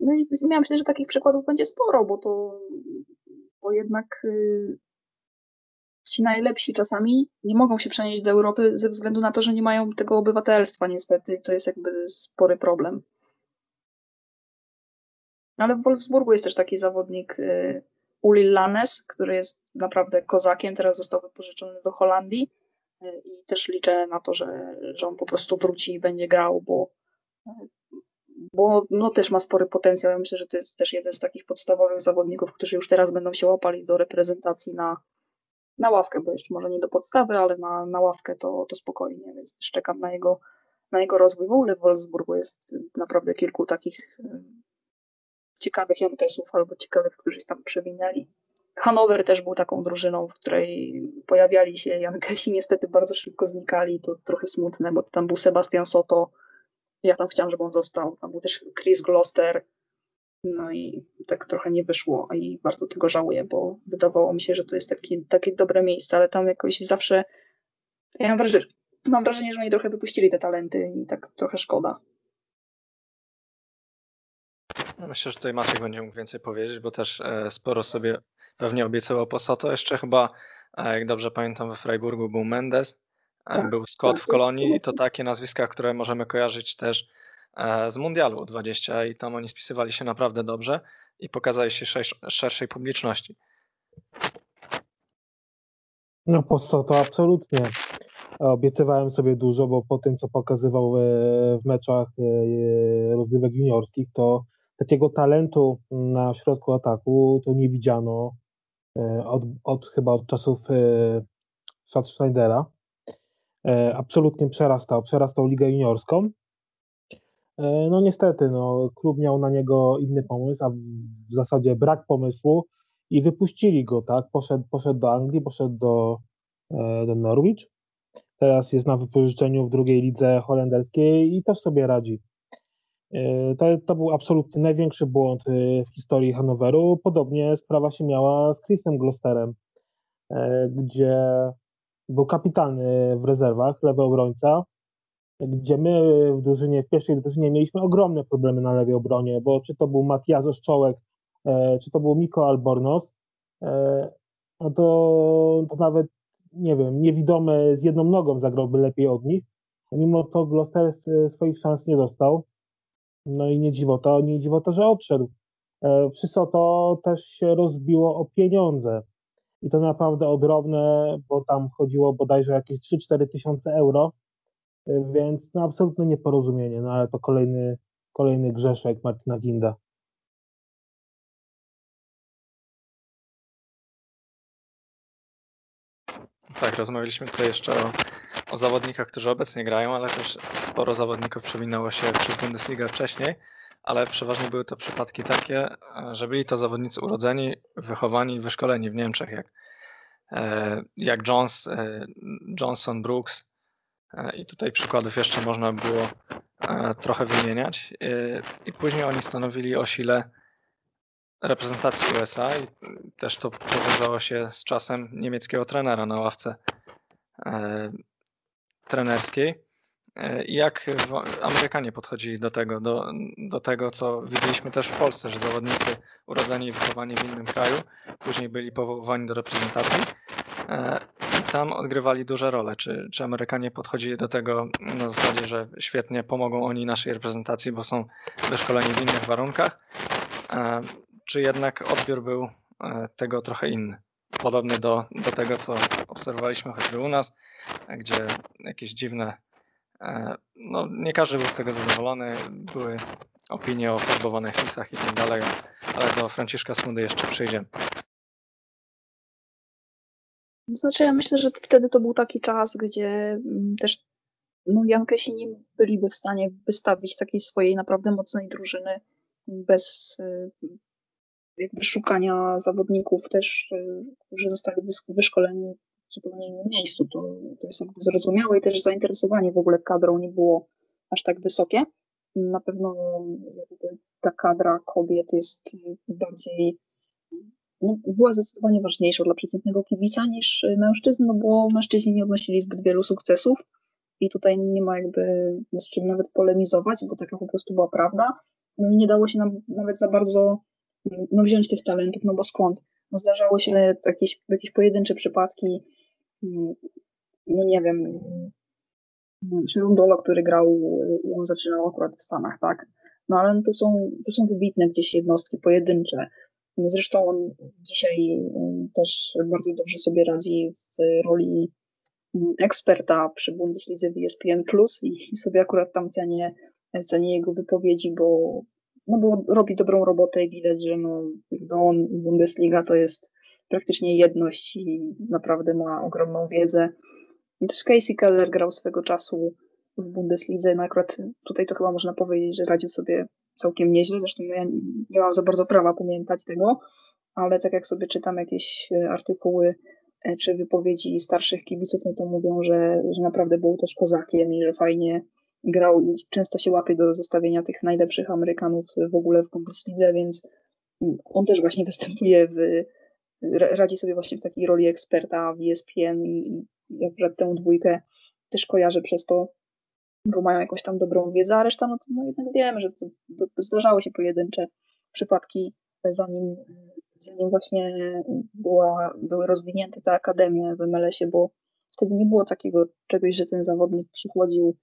No i miałam myśleć, że takich przykładów będzie sporo, bo to bo jednak y, ci najlepsi czasami nie mogą się przenieść do Europy ze względu na to, że nie mają tego obywatelstwa niestety. To jest jakby spory problem. Ale w Wolfsburgu jest też taki zawodnik y, Uli Lanes, który jest naprawdę kozakiem, teraz został wypożyczony do Holandii i też liczę na to, że, że on po prostu wróci i będzie grał, bo, bo no, też ma spory potencjał. Ja myślę, że to jest też jeden z takich podstawowych zawodników, którzy już teraz będą się łapali do reprezentacji na, na ławkę, bo jeszcze może nie do podstawy, ale na, na ławkę to, to spokojnie, więc czekam na jego, na jego rozwój. W ogóle w Wolfsburgu jest naprawdę kilku takich y, ciekawych Jankesów albo ciekawych, którzy się tam przewinęli. Hanower też był taką drużyną, w której pojawiali się Jankesi, niestety bardzo szybko znikali, to trochę smutne, bo tam był Sebastian Soto, ja tam chciałam, żeby on został, tam był też Chris Gloster, no i tak trochę nie wyszło i bardzo tego żałuję, bo wydawało mi się, że to jest takie, takie dobre miejsce, ale tam jakoś zawsze ja mam wrażenie, mam wrażenie, że oni trochę wypuścili te talenty i tak trochę szkoda. Myślę, że tutaj Maciek będzie mógł więcej powiedzieć, bo też e, sporo sobie pewnie obiecywał po Soto. Jeszcze chyba, e, jak dobrze pamiętam, we Freiburgu był Mendes, e, Tak, był Scott tak, w Kolonii i to takie nazwiska, które możemy kojarzyć też e, z Mundialu 20 i tam oni spisywali się naprawdę dobrze i pokazali się szersz- szerszej publiczności. No po co to absolutnie. Obiecywałem sobie dużo, bo po tym, co pokazywał w meczach rozgrywek juniorskich, to takiego talentu na środku ataku to nie widziano od, od chyba od czasów Schatzschneidera. Absolutnie przerastał, przerastał ligę juniorską. No niestety, no, klub miał na niego inny pomysł, a w zasadzie brak pomysłu i wypuścili go, tak? Poszedł, poszedł do Anglii, poszedł do, e, do Norwich. Teraz jest na wypożyczeniu w drugiej lidze holenderskiej i też sobie radzi. E, To, to był absolutnie największy błąd e, w historii Hanoweru. Podobnie sprawa się miała z Chrisem Glosterem, e, gdzie był kapitalny w rezerwach, lewy obrońca, gdzie my w drużynie, w pierwszej drużynie mieliśmy ogromne problemy na lewej obronie, bo czy to był Matias Oszczołek, czy to był Miko Albornoz, no to, to nawet, nie wiem, niewidomy z jedną nogą zagrałby lepiej od nich. Mimo to Gloucester swoich szans nie dostał. No i nie dziwota, nie dziwota, że odszedł. E, Przy Soto też się rozbiło o pieniądze. I to naprawdę o drobne, bo tam chodziło bodajże o jakieś 3-4 tysiące euro. E, Więc no absolutne nieporozumienie, no ale to kolejny, kolejny grzeszek Martina Ginda. Tak, rozmawialiśmy tutaj jeszcze o, o zawodnikach, którzy obecnie grają, ale też sporo zawodników przewinęło się przez Bundesligę wcześniej, ale przeważnie były to przypadki takie, że byli to zawodnicy urodzeni, wychowani, wyszkoleni w Niemczech, jak, e, jak Jones, e, Johnson, Brooks. E, i tutaj przykładów jeszcze można było trochę wymieniać. I później oni stanowili o sile reprezentacji USA i też to powiązało się z czasem niemieckiego trenera na ławce e, trenerskiej. E, jak Amerykanie podchodzili do tego, do, do tego, co widzieliśmy też w Polsce, że zawodnicy urodzeni i wychowani w innym kraju później byli powoływani do reprezentacji. E, i tam odgrywali duże role. Czy, czy Amerykanie podchodzili do tego na zasadzie, że świetnie pomogą oni naszej reprezentacji, bo są wyszkoleni w innych warunkach, czy jednak odbiór był tego trochę inny? Podobny do, do tego, co obserwowaliśmy choćby u nas, gdzie jakieś dziwne, no nie każdy był z tego zadowolony, były opinie o farbowanych lisach i tak dalej, ale do Franciszka Smudy jeszcze przyjdziemy. Znaczy, ja myślę, że wtedy to był taki czas, gdzie mm, też no, Jankesi nie byliby w stanie wystawić takiej swojej naprawdę mocnej drużyny bez y, jakby szukania zawodników też, y, którzy zostali wyszkoleni w zupełnie innym miejscu. To, to jest jakby zrozumiałe i też zainteresowanie w ogóle kadrą nie było aż tak wysokie. Na pewno jakby ta kadra kobiet jest bardziej no, była zdecydowanie ważniejsza dla przeciętnego kibica niż mężczyzn, no bo mężczyźni nie odnosili zbyt wielu sukcesów i tutaj nie ma jakby z czym nawet polemizować, bo taka po prostu była prawda. No i nie dało się nam nawet za bardzo no, wziąć tych talentów, no bo skąd? No zdarzało się jakieś, jakieś pojedyncze przypadki, no nie wiem, Szyrundolo, który grał i on zaczynał akurat w Stanach, tak? No ale to są, to są wybitne gdzieś jednostki pojedyncze. Zresztą on dzisiaj też bardzo dobrze sobie radzi w roli eksperta przy Bundeslidze w ESPN Plus i sobie akurat tam cenię, cenię jego wypowiedzi, bo, no bo robi dobrą robotę i widać, że no, on Bundesliga to jest praktycznie jedność i naprawdę ma ogromną wiedzę. Też Casey Keller grał swego czasu w Bundeslidze, no akurat tutaj to chyba można powiedzieć, że radził sobie całkiem nieźle, zresztą ja nie mam za bardzo prawa pamiętać tego, ale tak jak sobie czytam jakieś e, artykuły e, czy wypowiedzi starszych kibiców, no to mówią, że, że naprawdę był też kozakiem i że fajnie grał i często się łapie do zestawienia tych najlepszych Amerykanów w ogóle w Bundeslidze, więc on też właśnie <laughs> występuje w, radzi sobie właśnie w takiej roli eksperta w ESPN i, i akurat tę dwójkę też kojarzę przez to, bo mają jakąś tam dobrą wiedzę, a reszta, no, to, no jednak wiemy, że to, to zdarzały się pojedyncze przypadki, zanim, zanim właśnie była, były rozwinięte te akademie w MLS-ie, bo wtedy nie było takiego czegoś, że ten zawodnik przychodził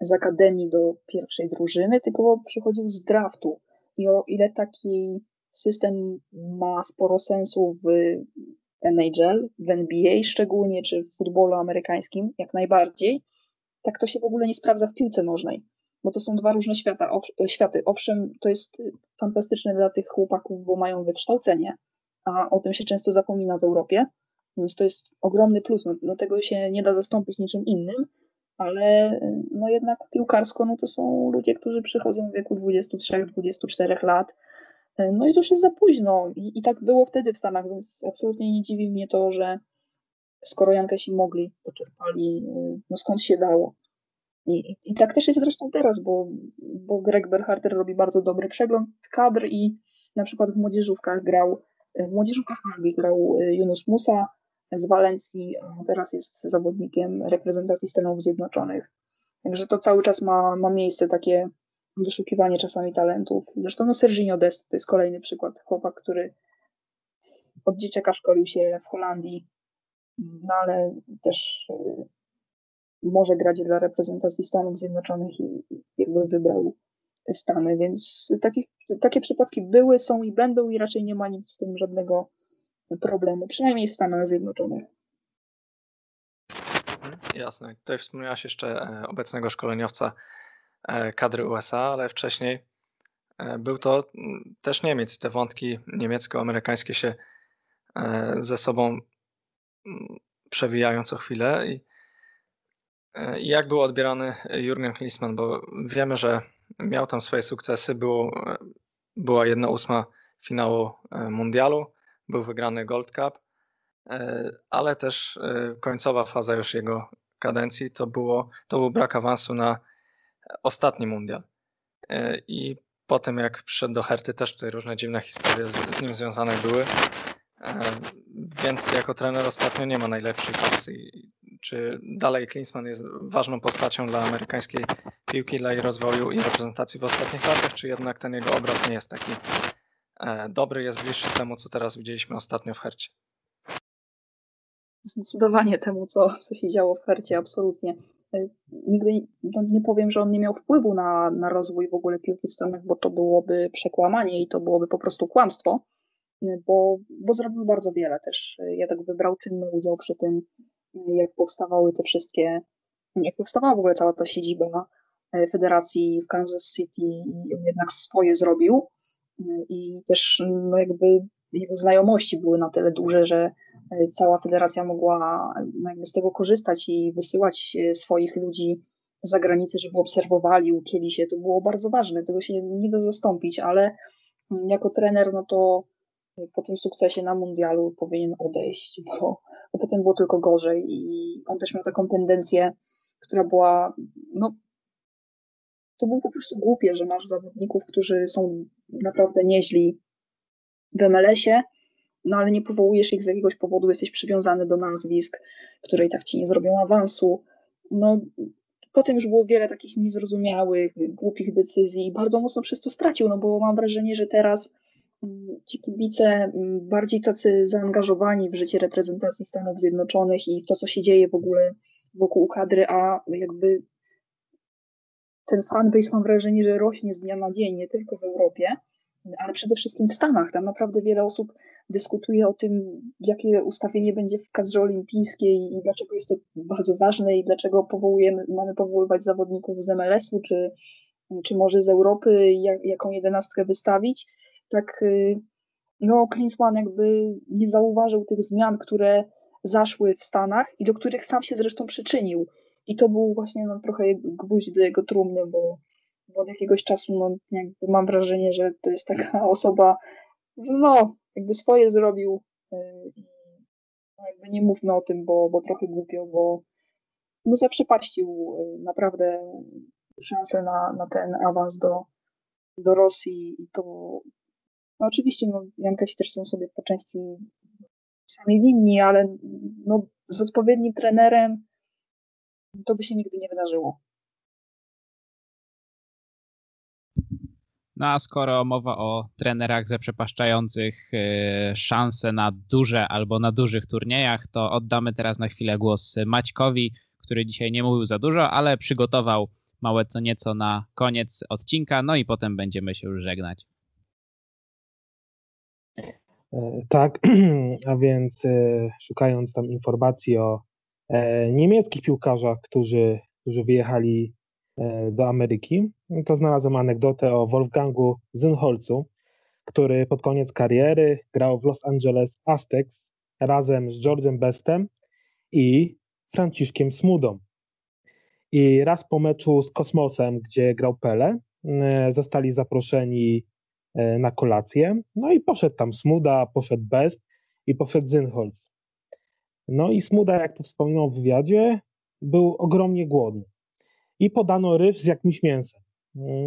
z akademii do pierwszej drużyny, tylko przychodził z draftu. I o ile taki system ma sporo sensu w NHL, w NBA szczególnie, czy w futbolu amerykańskim, jak najbardziej, tak to się w ogóle nie sprawdza w piłce nożnej, bo to są dwa różne świata, światy. Owszem, to jest fantastyczne dla tych chłopaków, bo mają wykształcenie, a o tym się często zapomina w Europie, więc to jest ogromny plus. No, no tego się nie da zastąpić niczym innym, ale no jednak piłkarsko no to są ludzie, którzy przychodzą w wieku 23-24 lat. No i to już jest za późno. I, I tak było wtedy w Stanach, więc absolutnie nie dziwi mnie to, że skoro Jankesi mogli, to czerpali, y, no skąd się dało. I, i, tak też jest zresztą teraz, bo, bo Greg Berharter robi bardzo dobry przegląd kadr i na przykład w młodzieżówkach grał, w młodzieżówkach Anglii grał y, Yunus Musa z Walencji, teraz jest zawodnikiem reprezentacji Stanów Zjednoczonych. Także to cały czas ma, ma miejsce takie wyszukiwanie czasami talentów. Zresztą no Serginio Dest to jest kolejny przykład. Chłopak, który od dzieciaka szkolił się w Holandii, no ale też y, może grać dla reprezentacji Stanów Zjednoczonych i jakby wybrał Stany, więc takie, takie przypadki były, są i będą i raczej nie ma nic z tym żadnego problemu, przynajmniej w Stanach Zjednoczonych. Mhm, jasne. Tutaj wspomniałaś jeszcze e, obecnego szkoleniowca e, kadry USA, ale wcześniej e, był to też Niemiec. Te wątki niemiecko-amerykańskie się ze sobą przewijają co chwilę. I, jak był odbierany Jurgen Klinsmann, bo wiemy, że miał tam swoje sukcesy, było, była jedna ósma finału mundialu, był wygrany Gold Cup, e, ale też końcowa faza już jego kadencji to, było, to był brak awansu na ostatni mundial. I po tym jak przyszedł do Herty też tutaj różne dziwne historie z, z nim związane były. Więc jako trener ostatnio nie ma najlepszej pasy. Czy dalej Klinsmann jest ważną postacią dla amerykańskiej piłki, dla jej rozwoju i reprezentacji w ostatnich latach, czy jednak ten jego obraz nie jest taki e, dobry, jest bliższy temu, co teraz widzieliśmy ostatnio w Hercie? zdecydowanie temu, co, co się działo w Hercie, absolutnie. E, nigdy no nie powiem, że on nie miał wpływu na, na rozwój w ogóle piłki w Stanach, bo to byłoby przekłamanie i to byłoby po prostu kłamstwo, e, bo, bo zrobił bardzo wiele też. Ja tak wybrał czynny udział przy tym, jak powstawały te wszystkie, jak powstawała w ogóle cała ta siedziba federacji w Kansas City i jednak swoje zrobił i też no jakby jego znajomości były na tyle duże, że e, cała federacja mogła no jakby z tego korzystać i wysyłać e, swoich ludzi za granicę, żeby obserwowali, uczyli się. To było bardzo ważne, tego się nie da zastąpić, ale mm, jako trener, no to po tym sukcesie na mundialu powinien odejść, bo, bo potem było tylko gorzej i on też miał taką tendencję, która była, no to było po prostu głupie, że masz zawodników, którzy są naprawdę nieźli w MLS-ie, no ale nie powołujesz ich z jakiegoś powodu, jesteś przywiązany do nazwisk, które i tak ci nie zrobią awansu. No, potem już było wiele takich niezrozumiałych, głupich decyzji. Bardzo mocno przez to stracił, no bo mam wrażenie, że teraz mm, ci kibice mm, bardziej tacy zaangażowani w życie reprezentacji Stanów Zjednoczonych i w to, co się dzieje w ogóle wokół kadry, a jakby ten fanbase mam wrażenie, że rośnie z dnia na dzień, nie tylko w Europie, ale przede wszystkim w Stanach. Tam naprawdę wiele osób dyskutuje o tym, jakie ustawienie będzie w kadrze olimpijskiej i dlaczego jest to bardzo ważne i dlaczego powołujemy, mamy powoływać zawodników z MLS-u, czy, czy może z Europy, jak, jaką jedenastkę wystawić. Tak, y, no, Klinsmann jakby nie zauważył tych zmian, które zaszły w Stanach i do których sam się zresztą przyczynił. I to był właśnie no, trochę gwóźdź do jego trumny, bo, bo od jakiegoś czasu no, jakby mam wrażenie, że to jest taka <laughs> osoba, no, jakby swoje zrobił. Y, no, jakby nie mówmy o tym, bo, bo trochę głupio, bo no, zaprzepaścił y, naprawdę szansę na, na ten awans do, do Rosji i to no oczywiście no, Jankesi też są sobie po części sami winni, ale no, z odpowiednim trenerem to by się nigdy nie wydarzyło. No a skoro mowa o trenerach zaprzepaszczających e, szanse na duże albo na dużych turniejach, to oddamy teraz na chwilę głos Maćkowi, który dzisiaj nie mówił za dużo, ale przygotował małe co nieco na koniec odcinka, no i potem będziemy się już żegnać. E, tak, <clears throat> a więc e, szukając tam informacji o niemieckich piłkarzach, którzy, którzy wyjechali e, do Ameryki, to znalazłem anegdotę o Wolfgangu Zynholcu, który pod koniec kariery grał w Los Angeles Aztecs razem z George'em Bestem i Franciszkiem Smudą. I raz po meczu z Kosmosem, gdzie grał Pele, e, zostali zaproszeni na kolację. No i poszedł tam Smuda, poszedł Best i poszedł Zynholz. No i Smuda, jak to wspominał w wywiadzie, był ogromnie głodny. I podano ryż z jakimś mięsem.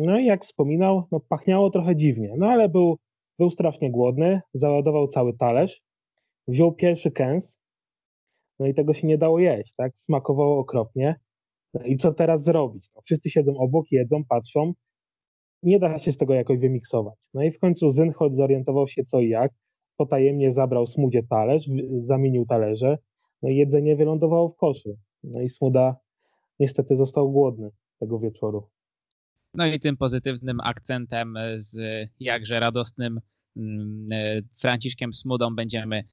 No i jak wspominał, no pachniało trochę dziwnie, no ale był, był strasznie głodny, załadował cały talerz, wziął pierwszy kęs, no i tego się nie dało jeść, tak? Smakowało okropnie. No i co teraz zrobić? No, wszyscy siedzą obok, jedzą, patrzą. Nie da się z tego jakoś wymiksować. No i w końcu Zynchot zorientował się co i jak, potajemnie zabrał Smudzie talerz, zamienił talerze, no i jedzenie wylądowało w koszu. No i Smuda niestety został głodny tego wieczoru. No i tym pozytywnym akcentem z jakże radosnym mm, Franciszkiem Smudą będziemy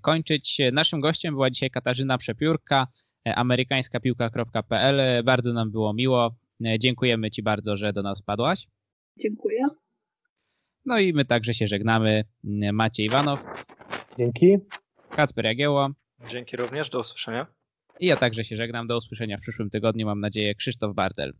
kończyć. Naszym gościem była dzisiaj Katarzyna Przepiórka, amerykańskapiłka.pl. Bardzo nam było miło. Dziękujemy Ci bardzo, że do nas wpadłaś. Dziękuję. No i my także się żegnamy. Maciej Iwanow. Dzięki. Kacper Jagieło. Dzięki również, do usłyszenia. I ja także się żegnam. Do usłyszenia w przyszłym tygodniu. Mam nadzieję, Krzysztof Bartel.